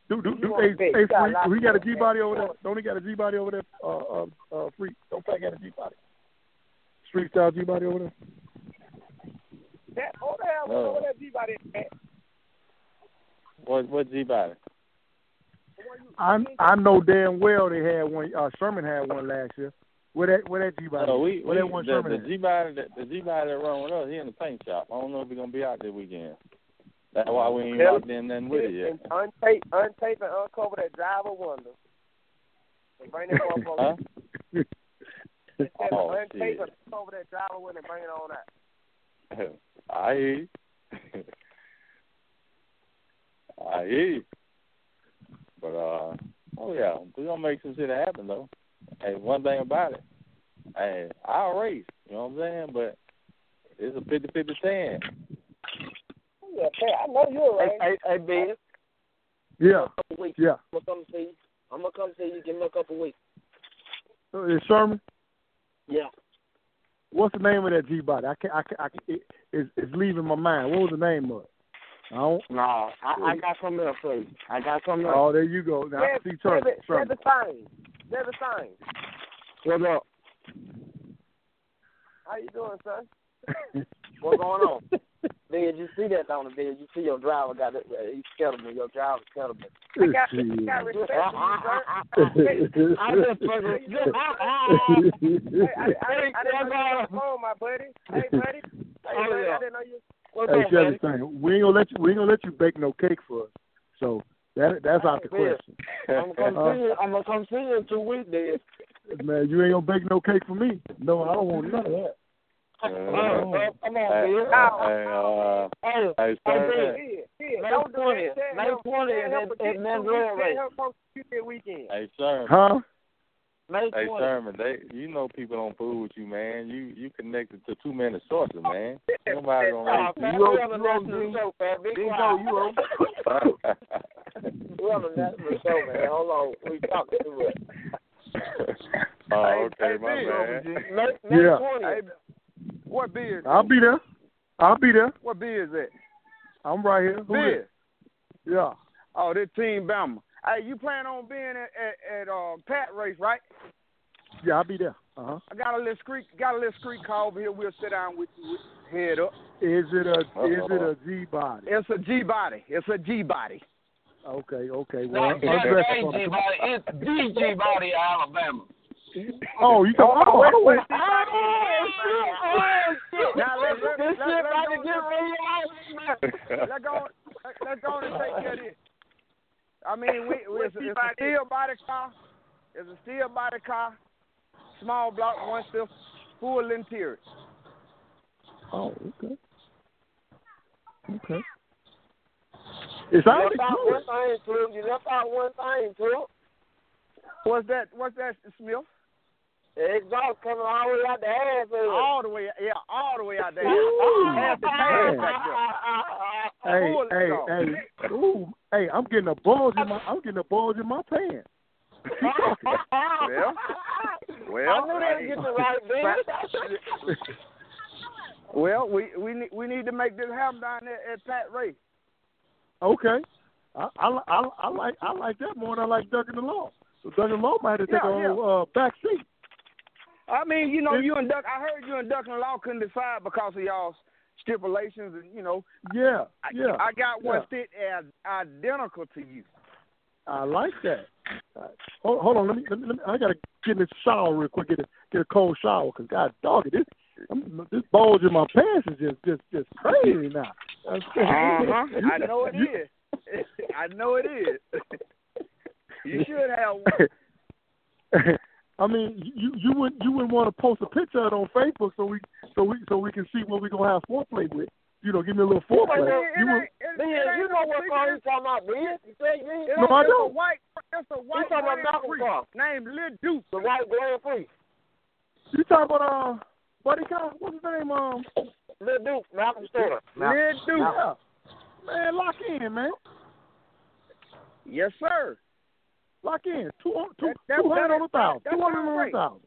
do do do. Hey, bet hey, you got a free, lot we got a more G than body that. over there. Don't he got a G body over there? Uh, uh, uh, free. Don't Pat got a G body. Street style G body over there. That oh the hell No. over that G body at? What what G body? I I know damn well they had one. Uh, Sherman had one last year. Where that where that G body? No, we, where we that one the, Sherman? the? G body the, the G body that run with us, he in the paint shop. I don't know if he's gonna be out this weekend. That's why we ain't locked in nothing with it yet. And untape, untape, and uncover that driver window. And bring that motherfucker. Huh? Just Oh, them, untape and uncover that driver window and bring it on out. I hear you. I hear you. But uh oh yeah, we gonna make some shit happen though. Hey, one thing about it, hey, I'll race, you know what I'm saying? But it's a fifty fifty chance. Yeah, I know you're right. Hey, hey, hey, Ben. Yeah, A couple yeah. I'm gonna come see you. I'm gonna come see you. Give me a couple weeks. Uh, Is Sherman? Yeah. What's the name of that G body? I can't. I can't. I can't it, it's, it's leaving my mind. What was the name of it? I don't. No, I, I got something else for you. I got something else. Oh, there you go. Now I see Sherman. They're Sherman. the same. They're the same. What's up? How you doing, son? What's going on? Ben, you see that on the video? You see your driver got it? Uh, he's kettleman. Your driver's kettleman. I got, I got respect for you, sir. I just fucking. Hey, I, I, I, I didn't know you were on phone, my buddy. Hey, buddy. Hey, Oh, buddy. I didn't know you. What's hey, up, Chevy buddy? We ain't gonna let you. We ain't gonna let you bake no cake for us. So that that's out the Ben, question. I'm gonna come Uh, see you. I'm gonna come see you in two weeks, then. Man, you ain't gonna bake no cake for me. No, I don't want none of that. Uh, uh, come on, Hey, Ben. hey, uh, Hey, hey, hey, sir, Ben. Yeah, yeah. May Don't do 20th. that. May 20th at, at Mandrell Race. Race. Tell him come shoot that weekend. hey, Sherman. Huh? May Hey Sherman, they you know people don't fool with you, man. You you connected to too many sources, man. Nobody gonna Oh, race man, You we owe- on the you owe national Big- show, man. Be Big quiet. Joe, you owe. we're on the national show, man. Hold on. We talking too much. oh, Hey, okay, my Big, bad. May, May Yeah. 20th. Hey, what beer? I'll be there. I'll be there. What beer is that? I'm right here. Who Beer. is? Yeah. Oh, this Team Bama. Hey, you plan on being at at, at uh, Pat race, right? Yeah, I'll be there. Uh huh. I got a little street, got a little street car over here. We'll sit down with you, with head up. Is it a is it a G body? It's a G body. It's a G body. Okay, okay. Well, Not just AG body. It's DG body, Alabama. Oh, you talking? Oh, I don't want. Now let's let, This let, shit let, about to go- get real. Let's go. let- Let's go and take care of this. I mean, we, we it's, a, it's a steel body car. It's a steel body car. Small block, one still full interior. Oh, okay. Okay. It sounds You left out one good. thing, too. You left out one thing, too. What's that? What's that, Smith? The exhaust coming all the way out the ass. of. All the way, yeah, all the way out there. Ooh, Half the tag back there. Hey, hey, hey, ooh, hey! I'm getting a bulge in my. I'm getting a bulge in my pants. Well, well. I knew they'd get the right bitch. Well, we we need we need to make this happen down there at Pat Ray. Okay. I, I, I, I like I like that more than I like Duck in the Law. So Duck in the Law might have to take Yeah, a yeah. uh, back seat. I mean, you know, you and Duck. I heard you and Duck and Law couldn't decide because of y'all's stipulations, and you know, Yeah, I, yeah. I got one yeah. fit as identical to you. I like that. Uh, hold, hold on, let me, let me, let me. I gotta get in the shower real quick. Get a get a cold shower because God dog it, this I'm, this bulge in my pants is just just just crazy now. Uh-huh. I know it is. I know it is. you should have one. I mean, you you wouldn't you wouldn't want to post a picture of it on Facebook so we so we so we can see what we gonna have foreplay with. You know, give me a little foreplay. You would- Ben, you know what car he's talking about, Ben? You say, Ben? No, I It's a don't. white, it's a white He's talking about Malcolm Prix car. named Lil Deuce. The white Grand Prix. You talking about uh, buddy, Con- what's his name? Um, Lil Duke, Malcolm Stoner. Lil Deuce. yeah. Man, lock in, man. Yes, sir. Lock in. Two two That- that- two hundred on a that- thousand. that Two hundred on a thousand.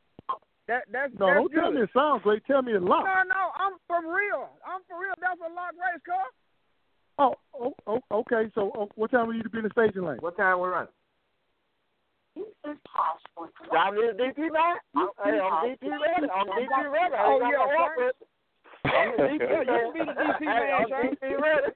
That that's No, that's don't tell me it sounds great. Tell me it lock. No, no, I'm for real. I'm for real. That's a lock race car. Oh, oh, oh, okay. So, oh, what time we need to be in the staging lane? What time we running? Y'all need a DP man? I'm, DP ready. I'm DP ready. Oh, ain't got yeah, I'm the DP you can be the DP man, I'm Shane. DP ready.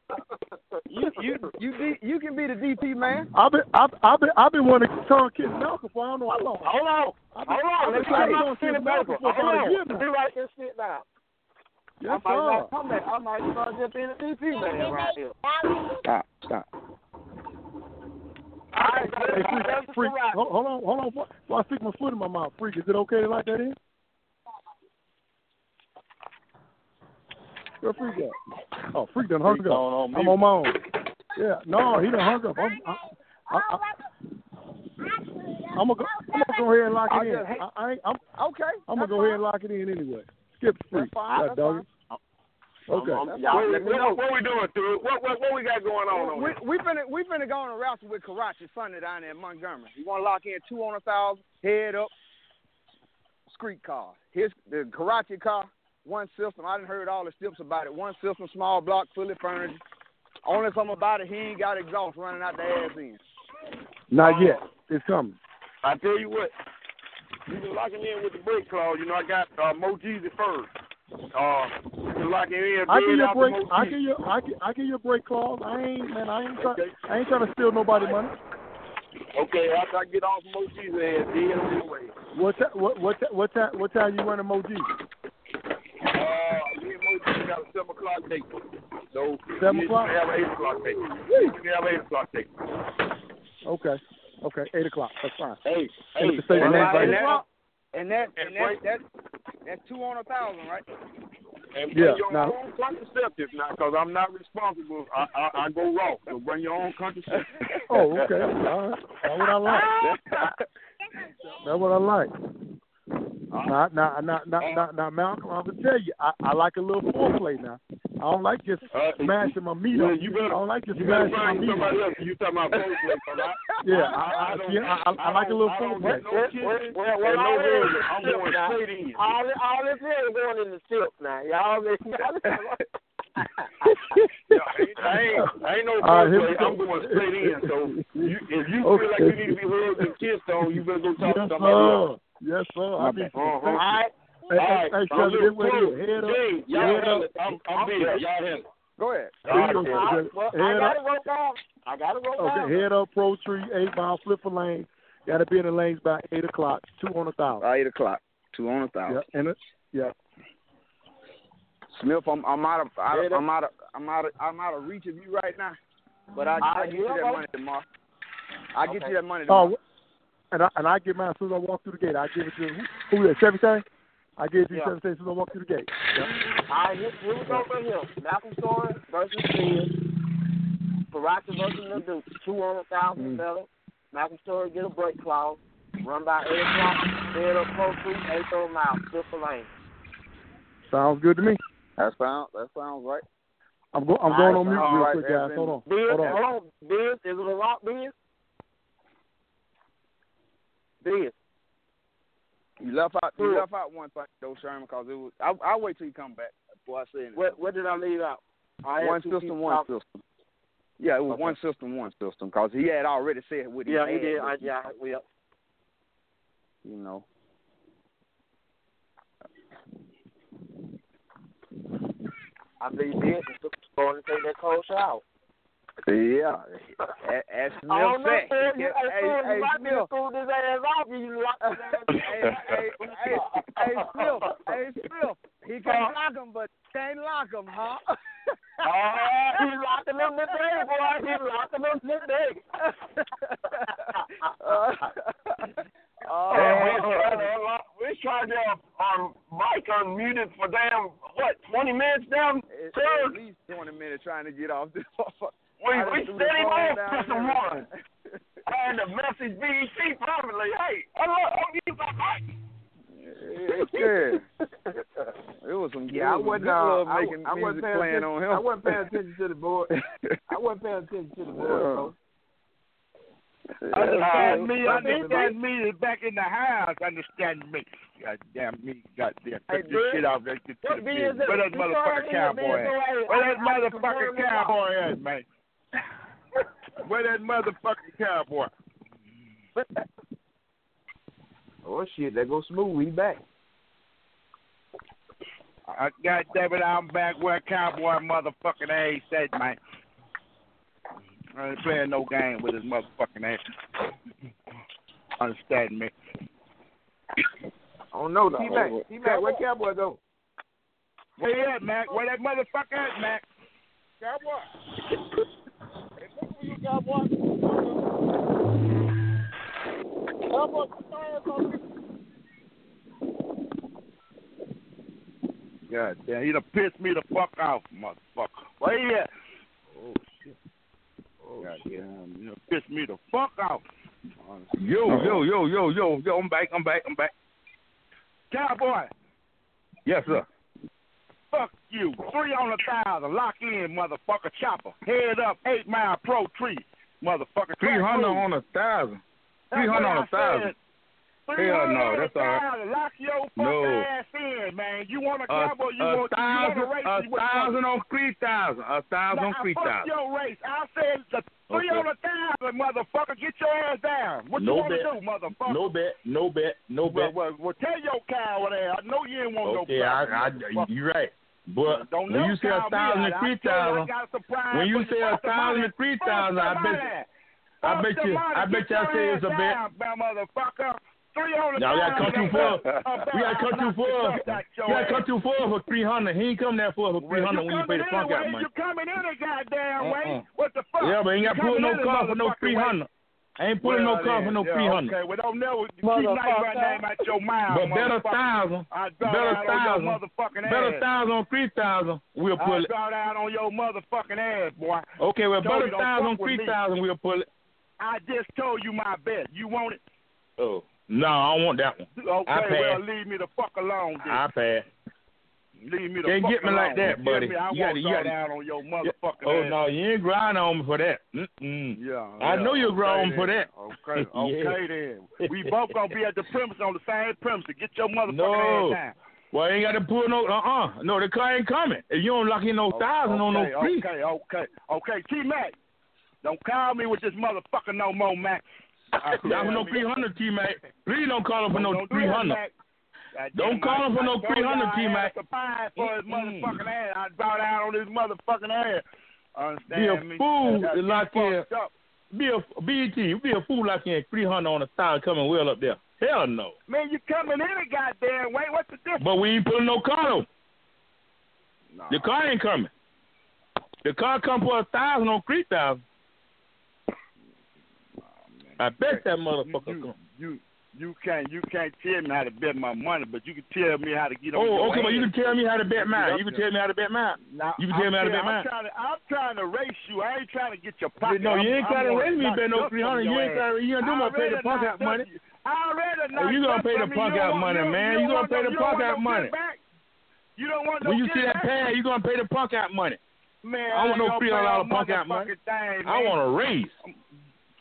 You you you D, you can be the DP man. I've been, I've, I've been, I've been wanting to turn Kid Malcolm for I don't know how long. Hold on. I've Hold on. Let me been trying get to my go pen to and Malcolm for about a year now. Be right there, sit down. Yes, I might not come back. I might start just being a DP man right here. Stop, stop. All right, Hey, freak, freak, hold, hold on, hold on. Before before I stick my foot in my mouth, freak, is it okay to lock that in? Where freak at? Oh, freak done hung Freak up. on- on I'm on my own. Yeah, no, he done hung up. I'm, I, I, I, I'm gonna go. I'm gonna go ahead and lock I it in. just hate- I, I ain't, I'm, Okay. I'm gonna go ahead and lock it in anyway. Skip the freak. That's fine, Yeah, that's doggy. Okay. What, Y'all let me what, know. what we doing, Stu? What, what, what we got going on We on we finna we finna go on a wrestle with Karachi Sunday down there in Montgomery. You want to lock in two hundred thousand head up street car. His the Karachi car, one system. I didn't heard all the tips about it. One system, small block, fully furnished. Only something about it, he ain't got exhaust running out the ass end. Not yet. It's coming. I tell you what, you can lock him in with the brake clause. You know, I got uh, Mojeezy first. Uh, you can lock him in. I give bid you a out to break. I Mojeezy. give you. I give, I give you a break clause. I ain't man. I ain't. Try, I ain't trying to steal nobody money. Okay, after I get off Mojeezy and dead on the. What ta- what what what time what time you running Moji? Uh, me and Mojeezy got a seven o'clock date. So Seven we o'clock? have an eight o'clock date. We can have an eight o'clock date. Okay. Okay. Eight o'clock. That's fine. Hey, And hey, the same and that- and that- And that And and that break- that that's two hundred thousand, right? And Yeah, bring your now- own contraceptive now, because I'm not responsible. I, I I go raw, so bring your own contraceptive. Oh, okay. All right. That's what I like. That's what I like. Now, now, now, now, now, now, Malcolm, I'm gonna tell you, I, I like a little foreplay now. I don't like just Uh, smashing my meat yeah, up. you better- I don't like just You smashing my meat somebody up. else. You talking about foreplay, 'cause I, Yeah, I, I, I, don't, yeah, I, I, I like a little foreplay. get no kissing Well, well, and no all this hugging. is I'm going now. straight in. All all this here is going in the tip now. Y'all, y'all I ain't, I ain't, no All right, here we foreplay. I'm going straight in. So you, if you Okay. feel like you need to be hugged and kissed on, you better go talk Yes, to somebody else. Sir. Yes, sir. I be Uh-huh. All right. Hey, All hey, right. hey, So Shirley, look, this way cool. here. Head up. Jay, y'all head up. it. I'm, I'm busy. Y'all handle it. Go ahead. All right, Here we then. go. All right. Well, I got up. it wrote down. I got it wrote down. Okay, head up, Pro Tree, eight mile, flipper lane. Got to be in the lanes by eight o'clock. Two hundred thousand. Eight o'clock. Two hundred thousand. Yeah, and it, yeah. Smith, I'm, I'm out of I, Head up. I'm out of I'm out of I'm out of reach of you right now, but I I right, get you that money tomorrow. I get Okay. you that money tomorrow. And I and I get mine as soon as I walk through the gate. I give it to who? Who is Chevy Stang? I give it to Yeah. Chevy Stang as soon as I walk through the gate. Yeah. All right, here, here we go right here. Malcolm Story versus Spears. Parachi versus Lil Duke. Two hundred thousand Mm. selling. Malcolm Story get a break clause. Run by eight o'clock. Head up close to eight third mile. Silver lane. Sounds good to me. That sounds that sounds right. I'm go, I'm going right, on mute real right, quick, guys. Hold on. Biz, Hold on. hold on. Biz, is it a lock, Biz? Biz. You left out you left out one thing though, Sherman, because it was. I I'll wait till you come back before I say anything. What, what did I leave out? I one system, one talk- system. Yeah, it was Okay. one system, one system, because he had already said what he Yeah, had. he did. I, what he- yeah, yeah. You know. I think Biz is going to take that cold shower. Yeah. As, as Smith I don't know, said, man. he You, can- hey, hey, hey, you might be Smith, to throw this ass off you. You lock his ass. hey, hey, hey, hey, Smith, hey, Smith, he can lock him, but can't lock him, huh? Oh, he's locking them today, boy. He's locking them today. uh, And we, unmuted for damn what twenty minutes down. At least 20 minutes trying to get off this motherfucker. We we threw the steady phone on down for some one. I had to message BET privately. Hey, I love I'm you my mic. yeah. It was some Yeah, I was wasn't. good Uh, love I, making I wasn't music paying playing attention. on him. I wasn't paying attention to the board. I wasn't paying attention to the board. Yeah. So. Understand me, understand me is back in the house. Understand me. God damn me, goddamn. Hey, this Bud, shit off. Let's get to what the business. Where that You motherfucking sorry, cowboy at? Where that I motherfucking confirm it cowboy at, man? Where that motherfucking cowboy? Oh shit, that goes smooth. We back. Uh, God damn it, I'm back where cowboy motherfucking ass said, man. I ain't playing no game with his motherfucking ass. Understand me? Oh no, No, T Mac, wait, T Mac, where Cowboy go? Where you at, Mac? Where that motherfucker at, Mac? Cowboy. Hey, look for you, cowboy. Cowboy, put your hands on me. God damn, he done pissed me the fuck off, motherfucker. Where he at? Oh shit. Oh God shit. damn, you done pissed me the fuck off. Yo, yo, yo, yo, yo, yo, I'm back, I'm back, I'm back. Cowboy, Yes, sir. Fuck you. Three on a thousand. Lock in, motherfucker. Chopper. Head up, eight mile pro tree. Motherfucker. Three hundred on a thousand. Three hundred on I a thousand. said. Hell no, on a that's all right. thousand. Lock your fuck No. ass in, man. You want a A, cowboy? You a want you thousand, want a race? a thousand on three thousand. A thousand Nah, on three fuck thousand. your race. I said the three Okay. on a thousand, motherfucker. Get your ass down. What No you want to do, motherfucker? No bet, no bet, no Well, bet. well, well, tell your coward ass. I know you ain't want Okay, no I, problem, I, you're right. But Don't when you say a thousand and three you, thousand, got a surprise when you say a thousand and three thousand, I bet you, I bet you. I bet you, I say it's a bet. down, man, motherfucker. Three on the Now we gotta thousand, come too far. a bet We gotta too far. dust We gotta come too far for three hundred. He ain't come that far for three hundred you when you pay the coming out money. You coming in a goddamn way. Uh-uh. What the fuck? Yeah, but ain't got pulling no car for no three hundred. I ain't pulling no Well, car then, for no yeah, three hundred. Okay, well don't never keep nice right name out your mouth. But better thousand, I better thousand, motherfucking better ass. thousand on three thousand. We'll pull I it. draw down on your motherfucking ass, boy. Okay, well, better you thousand on fuck with three me. thousand. We'll pull it. I just told you my bet. You want it? Oh no, I don't want that one. Okay, I well leave me the fuck alone. Then. I pass. Leave me the Can't get me alone. like that, buddy. You, you gotta, you gotta, on your motherfucking Oh, ass. no, you ain't grind on me for that. Mm-mm. Yeah, yeah. I know you're okay, on for that. Okay, okay yeah. then. We both gonna be at the premise on the same premise. Get your motherfucking no. ass. Well, I ain't got to pull no, uh-uh. No, the car ain't coming. If you don't lock in no okay, thousand on no free. Okay, okay, okay. T Mac, don't call me with this motherfucker no more, Mac. Not for no 300, T Mac. Please don't call him for no 300. Don't call him for no 300, T man. I had for mm-hmm. his motherfucking ass. I brought out on his motherfucking ass. Understand be a me? fool that's, like that. Be a BT. Be a fool like you 300 on a side coming well up there. Hell no. Man, you coming in a goddamn way. What's the difference? But we ain't putting no car on. Nah. The car ain't coming. The car come for a thousand on three thousand. I bet that motherfucker you, you, come. You you can't you can't tell me how to bet my money, but you can tell me how to get on. Oh, okay, well you can tell me how to bet mine. You can tell me how to bet mine. Now, You can tell me how to I'm bet mine. trying to, I'm trying to race you. I ain't trying to get your pocket. No, you ain't trying to gonna me bet no three hundred. You ain't trying. You ain't do I my pay the punk out money. I already Hey, knocked oh, you gonna pay the punk out money, man. You, gonna pay the punk out money. You don't want no When you see that pad, you gonna pay the punk out money. Man, I want no three hundred dollar punk out money. I want a raise.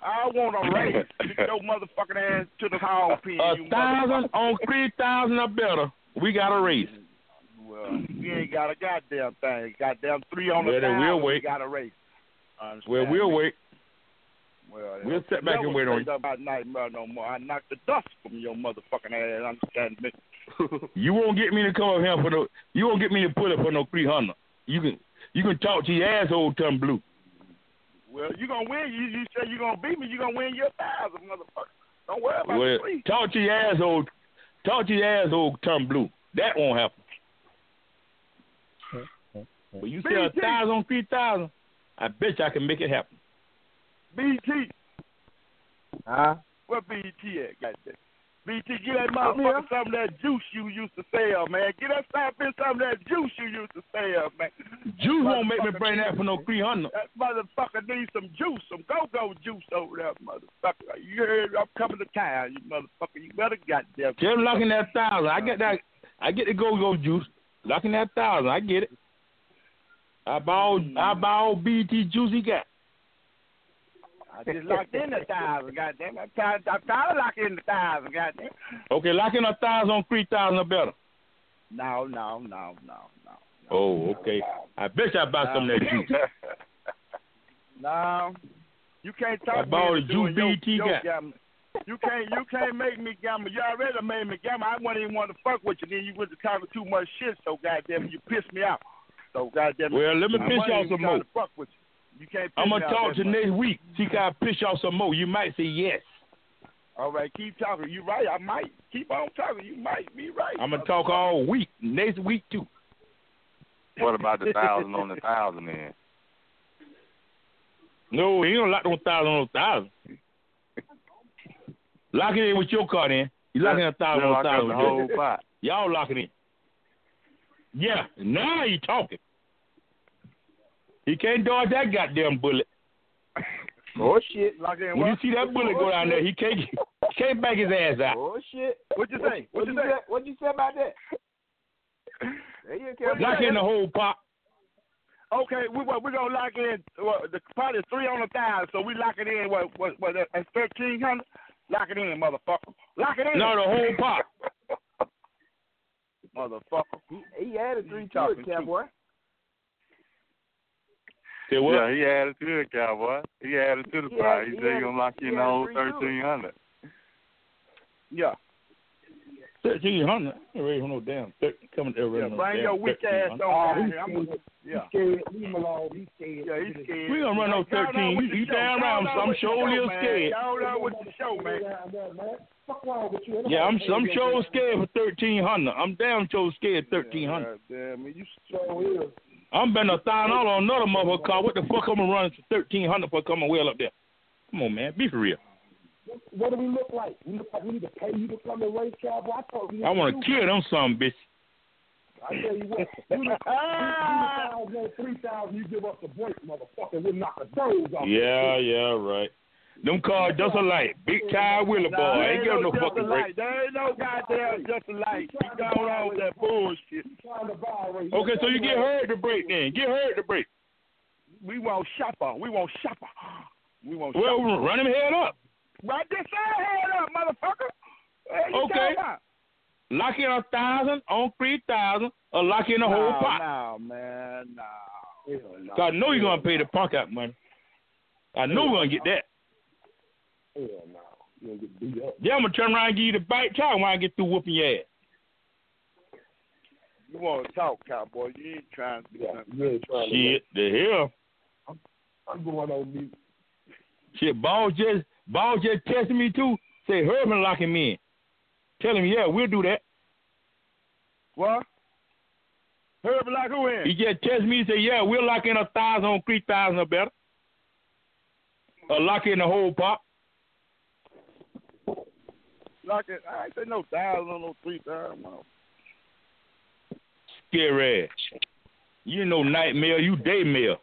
I want a raise. Get your motherfucking ass to the hog pen. A thousand on three thousand or better. We got a raise. Well, you ain't got a goddamn thing. Goddamn three on the Well, then thousand. we'll wait. we got a race. Well, we'll wait. Well, We'll okay. sit back and wait on say you. About nightmare no more. I knocked the dust from your motherfucking ass. Understand me? You won't get me to come up here for no. You won't get me to pull it for no three hundred. You can you can talk to your asshole, Tom Blue. Well, you gonna win. You you say you gonna beat me. You gonna win your thousand, motherfucker. Don't worry about Well, the three. talk to your asshole. Talk to your asshole, Tom Blue. That won't happen. But you say a BT. thousand on three thousand, I bet you I can make it happen. BT. Huh? Where BT at? Goddamn. BT, get that motherfucker some of that juice you used to sell, man. Get that stop in some of that juice you used to sell, man. Juice won't make me bring that for no three hundred. That motherfucker needs some juice, some go-go juice over there, motherfucker. You heard I'm coming to town, you motherfucker. You better goddamn. Just locking that thousand. I get that. I get the go go juice. Locking that thousand. I get it. I buy all, I mm. all BT juice he got. I just locked in the thousand, goddamn. I'm tired, I'm tired of locking in the thousand, goddamn. Okay, locking a thousand on three thousand or better. No, no, no, no, no. Oh, okay. I bet you I buy some of that juice. No, you can't talk. I bought a into doing juice your, BT your gamble. You can't, you can't make me gamble. You already made me gamble. I wouldn't even want to fuck with you. Then you went to talking too much shit. So goddamn, you pissed me out. So goddamn. Well, let me I piss y'all some more. to Fuck with you. You can't. Piss I'm gonna talk to much. next week. See, can I piss y'all some more? You might say yes. All right, keep talking. You right. I might keep on talking. You might be right. I'm gonna talk all week. Next week too. What about the thousand on the thousand then? No, he don't lock no thousand on a thousand. Lock it in with your card in. You lock in a thousand on lock a up thousand. the whole pot. Y'all lock it in. Yeah, now you talking. He can't dodge that goddamn bullet. Oh shit! Lock in When you see that bullet go oh, down there, he can't he can't back his ass out. Oh shit! What you say? What you say? say? What you say about that? There you go. Lock in the whole pot. Okay, we what we gonna lock in? Well, the pot is three on a thousand, so we lock it in. What what what? That's thirteen hundred. Lock it in, motherfucker. Lock it in. No, the whole pot. motherfucker. He, he added three to talking it, cowboy. Say what? Yeah, he added to the cowboy. He added to the He pot. added- He he said he added- gonna lock he in the whole three to it. thirteen hundred. Yeah. Thirteen hundred. Ain't ready for no damn thirteen coming there. Yeah, no bring damn your weak ass on Oh, down he's here. I'm scared. gonna, yeah. Scared. Leave him alone. He's scared. Yeah, he's scared. We gonna run no thirteen. You, the you show. damn Y'all right. know I'm with sure show, little scared. Y'all know with the show, man. Down. Fuck wrong with you? Yeah, I'm I'm sure scared for thirteen hundred. I'm damn sure scared thirteen hundred. Yeah, hundred. Damn, man, you So is. I'm betting a thousand dollars on another motherfucker car. What the fuck I'm gonna run for thirteen hundred for coming well up there? Come on, man, be for real. What do we look like? We look like we need to pay you to come and race cowboy. I thought we I want to kill them some bitch. I tell you what, you thousand, three thousand, you give us the break, motherfucker. We'll knock the toes off. Yeah, yeah, right. Them cars just alike. Big tire wheeler boy. Nah, ain't giving no just fucking break. light. There ain't no goddamn just a light. Keep going on with that bullshit. Okay, so you get heard to break then. Get heard to break. We want shopper. We want shopper. We want Well, shopper. run him head up. Right this side head up, motherfucker. Hey, Okay. talking? Lock in a thousand on three thousand, or lock in the whole no, pot. No, man, no. Hell no. 'Cause I know you're gonna pay the punk out money. I know we're gonna get that. Hell no. You gonna get beat up. Then I'm gonna turn around and give you the bite talk when I get through whooping your ass. You want to talk, cowboy? You ain't trying to do nothing. You ain't trying to Shit, the hell. I'm going on mute. Shit, ball just ball just testing me too. Say Herman locking me in. Tell him, yeah, we'll do that. What? Herb lock who in? He just text me and say, yeah, we'll lock in a thousand on three thousand or better. Or lock in the whole pot. Like it, I ain't say no thousand, on no three thousand. No. Scary ass. You no nightmare, you daymare.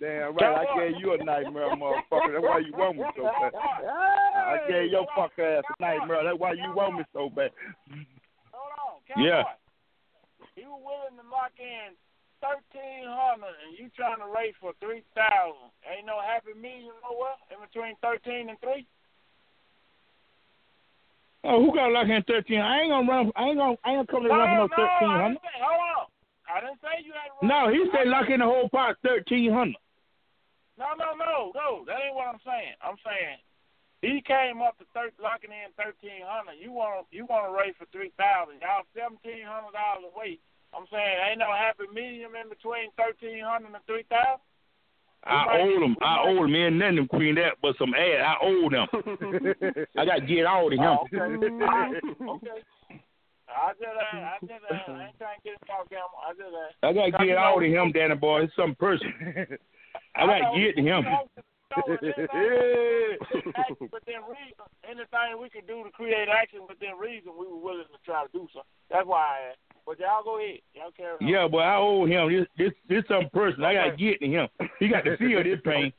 Damn right, I gave you a nightmare, motherfucker. That's why you want me so bad. I gave your fuck ass a nightmare. That's why you want me so bad. Hold on, Cowboy. Yeah. You willing to lock in thirteen hundred and you trying to race for three thousand. Ain't no happy medium nowhere in between thirteen and three? Oh, who got lock in thirteen? I ain't gonna run. I ain't gonna. I ain't coming to to run for no thirteen hundred. hold on. I didn't say you had to run. No, he said lock in the whole pot thirteen hundred. No, no, no, no. That ain't what I'm saying. I'm saying he came up to thir- locking in thirteen hundred. You want you want to race for three thousand. Y'all seventeen hundred dollars away. I'm saying ain't no happy medium in between thirteen hundred and three thousand. I owe them. I owe them. Man, nothing them queen that, but some ass. I owe them. I got to get all to him. Oh, okay. okay. I just, uh, I just, uh, I ain't trying to get him off camera. I just, uh, I got to get all to him, Danny boy. It's some person. I got to get to him. know, if anything, action within reason, anything we could do to create action within reason, we were willing to try to do so. That's why I asked. But y'all go ahead. Y'all carry on. Yeah, but I owe him this this this something personal. I gotta get to him. He got to feel this pain.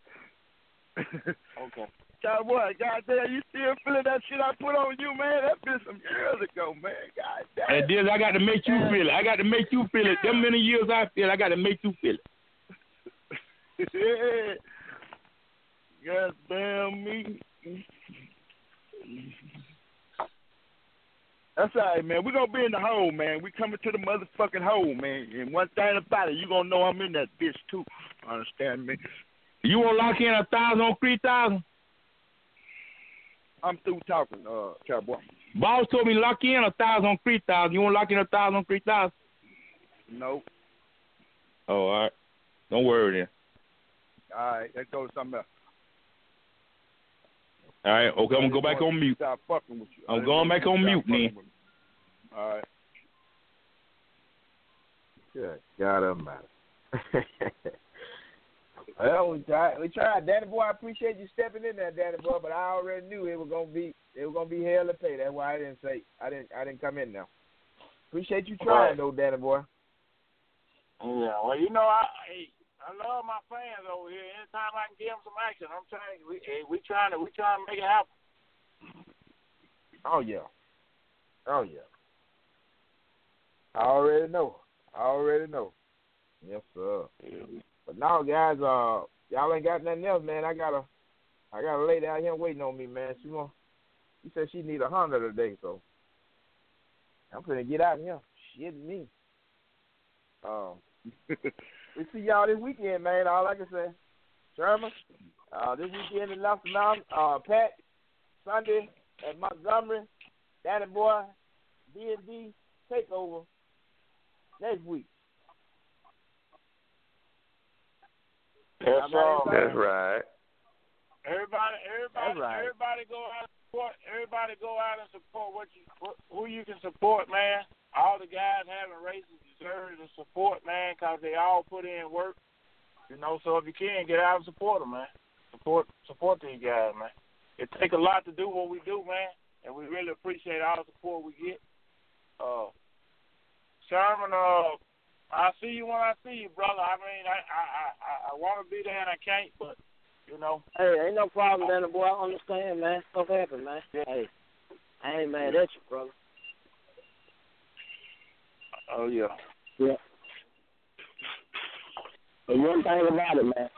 Okay. Cowboy, goddamn, you still feeling that shit I put on you, man? That been some years ago, man. God damn. And this I got to make you feel it. I got to make you feel it. Them many years I feel, I got to make you feel it. God damn me. That's all right, man. We're gonna be in the hole, man. We coming to the motherfucking hole, man. And one thing about it, you gonna know I'm in that bitch too. Understand me? You want to lock in a thousand on three thousand? I'm through talking, uh, cowboy. Boss told me lock in a thousand on three thousand. You want to lock in a thousand on three thousand? Nope. Oh, all right. Don't worry then. All right, let's go to something else. All right. Okay, I'm gonna go back on mute. Stop fucking with you. I I'm going back on mute fucking then. with me. All right. Good God Almighty. well, we tried. We tried, Danny boy. I appreciate you stepping in there, Danny boy. But I already knew it was gonna be it was gonna be hell to pay. That's why I didn't say I didn't I didn't come in now. Appreciate you trying though, Danny boy. Yeah, well, you know, I hey, I love my fans over here. Anytime I can give them some action, I'm trying. We we trying to we trying to make it happen. Oh yeah. Oh yeah. I already know. I already know. Yes, sir. But now, guys, uh, y'all ain't got nothing else, man. I got a, I got a lady out here waiting on me, man. She want, she said she need a hundred a day, so I'm gonna get out here. Shit, me. Um, we see y'all this weekend, man. All I can say, Sherman. Uh, this weekend in Lassiter Mountain. Uh, Pat, Sunday at Montgomery. Danny Boy, D and D takeover next week. Yes, sir. That's right. Everybody, everybody, right. everybody go out and support. Everybody go out and support what you, what, who you can support, man. All the guys having races deserve the support, man, because they all put in work. You know, so if you can, get out and support them, man. Support, support these guys, man. It take a lot to do what we do, man, and we really appreciate all the support we get. Uh, Sherman, uh, I see you when I see you, brother. I mean, I I I, I want to be there and I can't, but you know. Hey, ain't no problem, Danny boy. I understand, man. Stuff happen, man. Hey, I ain't mad at you, brother. Oh yeah. Yeah. But one thing about it, man,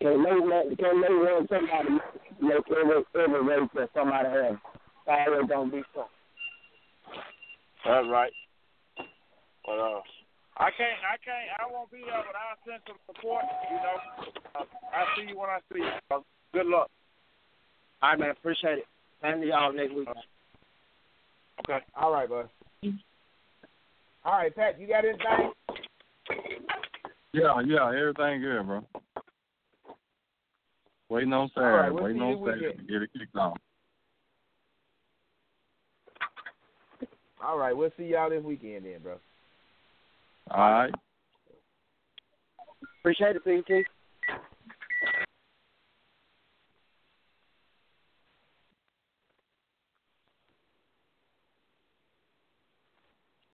can't make man, can't make one somebody make every every race that somebody has. Always gonna be some. That's right. But uh, I can't, I can't, I won't be there, but I'll send some support. You know, uh, I'll see you when I see you. Uh, good luck. All right, man. Appreciate it. Same to y'all next week. Okay. All right, bud. All right, Pat, you got anything? Yeah, yeah, everything good, bro. Waiting on Saturday. All right, we'll waiting on you Saturday to get it kicked off. All right, we'll see y'all this weekend then, bro. All right. Appreciate it, PT.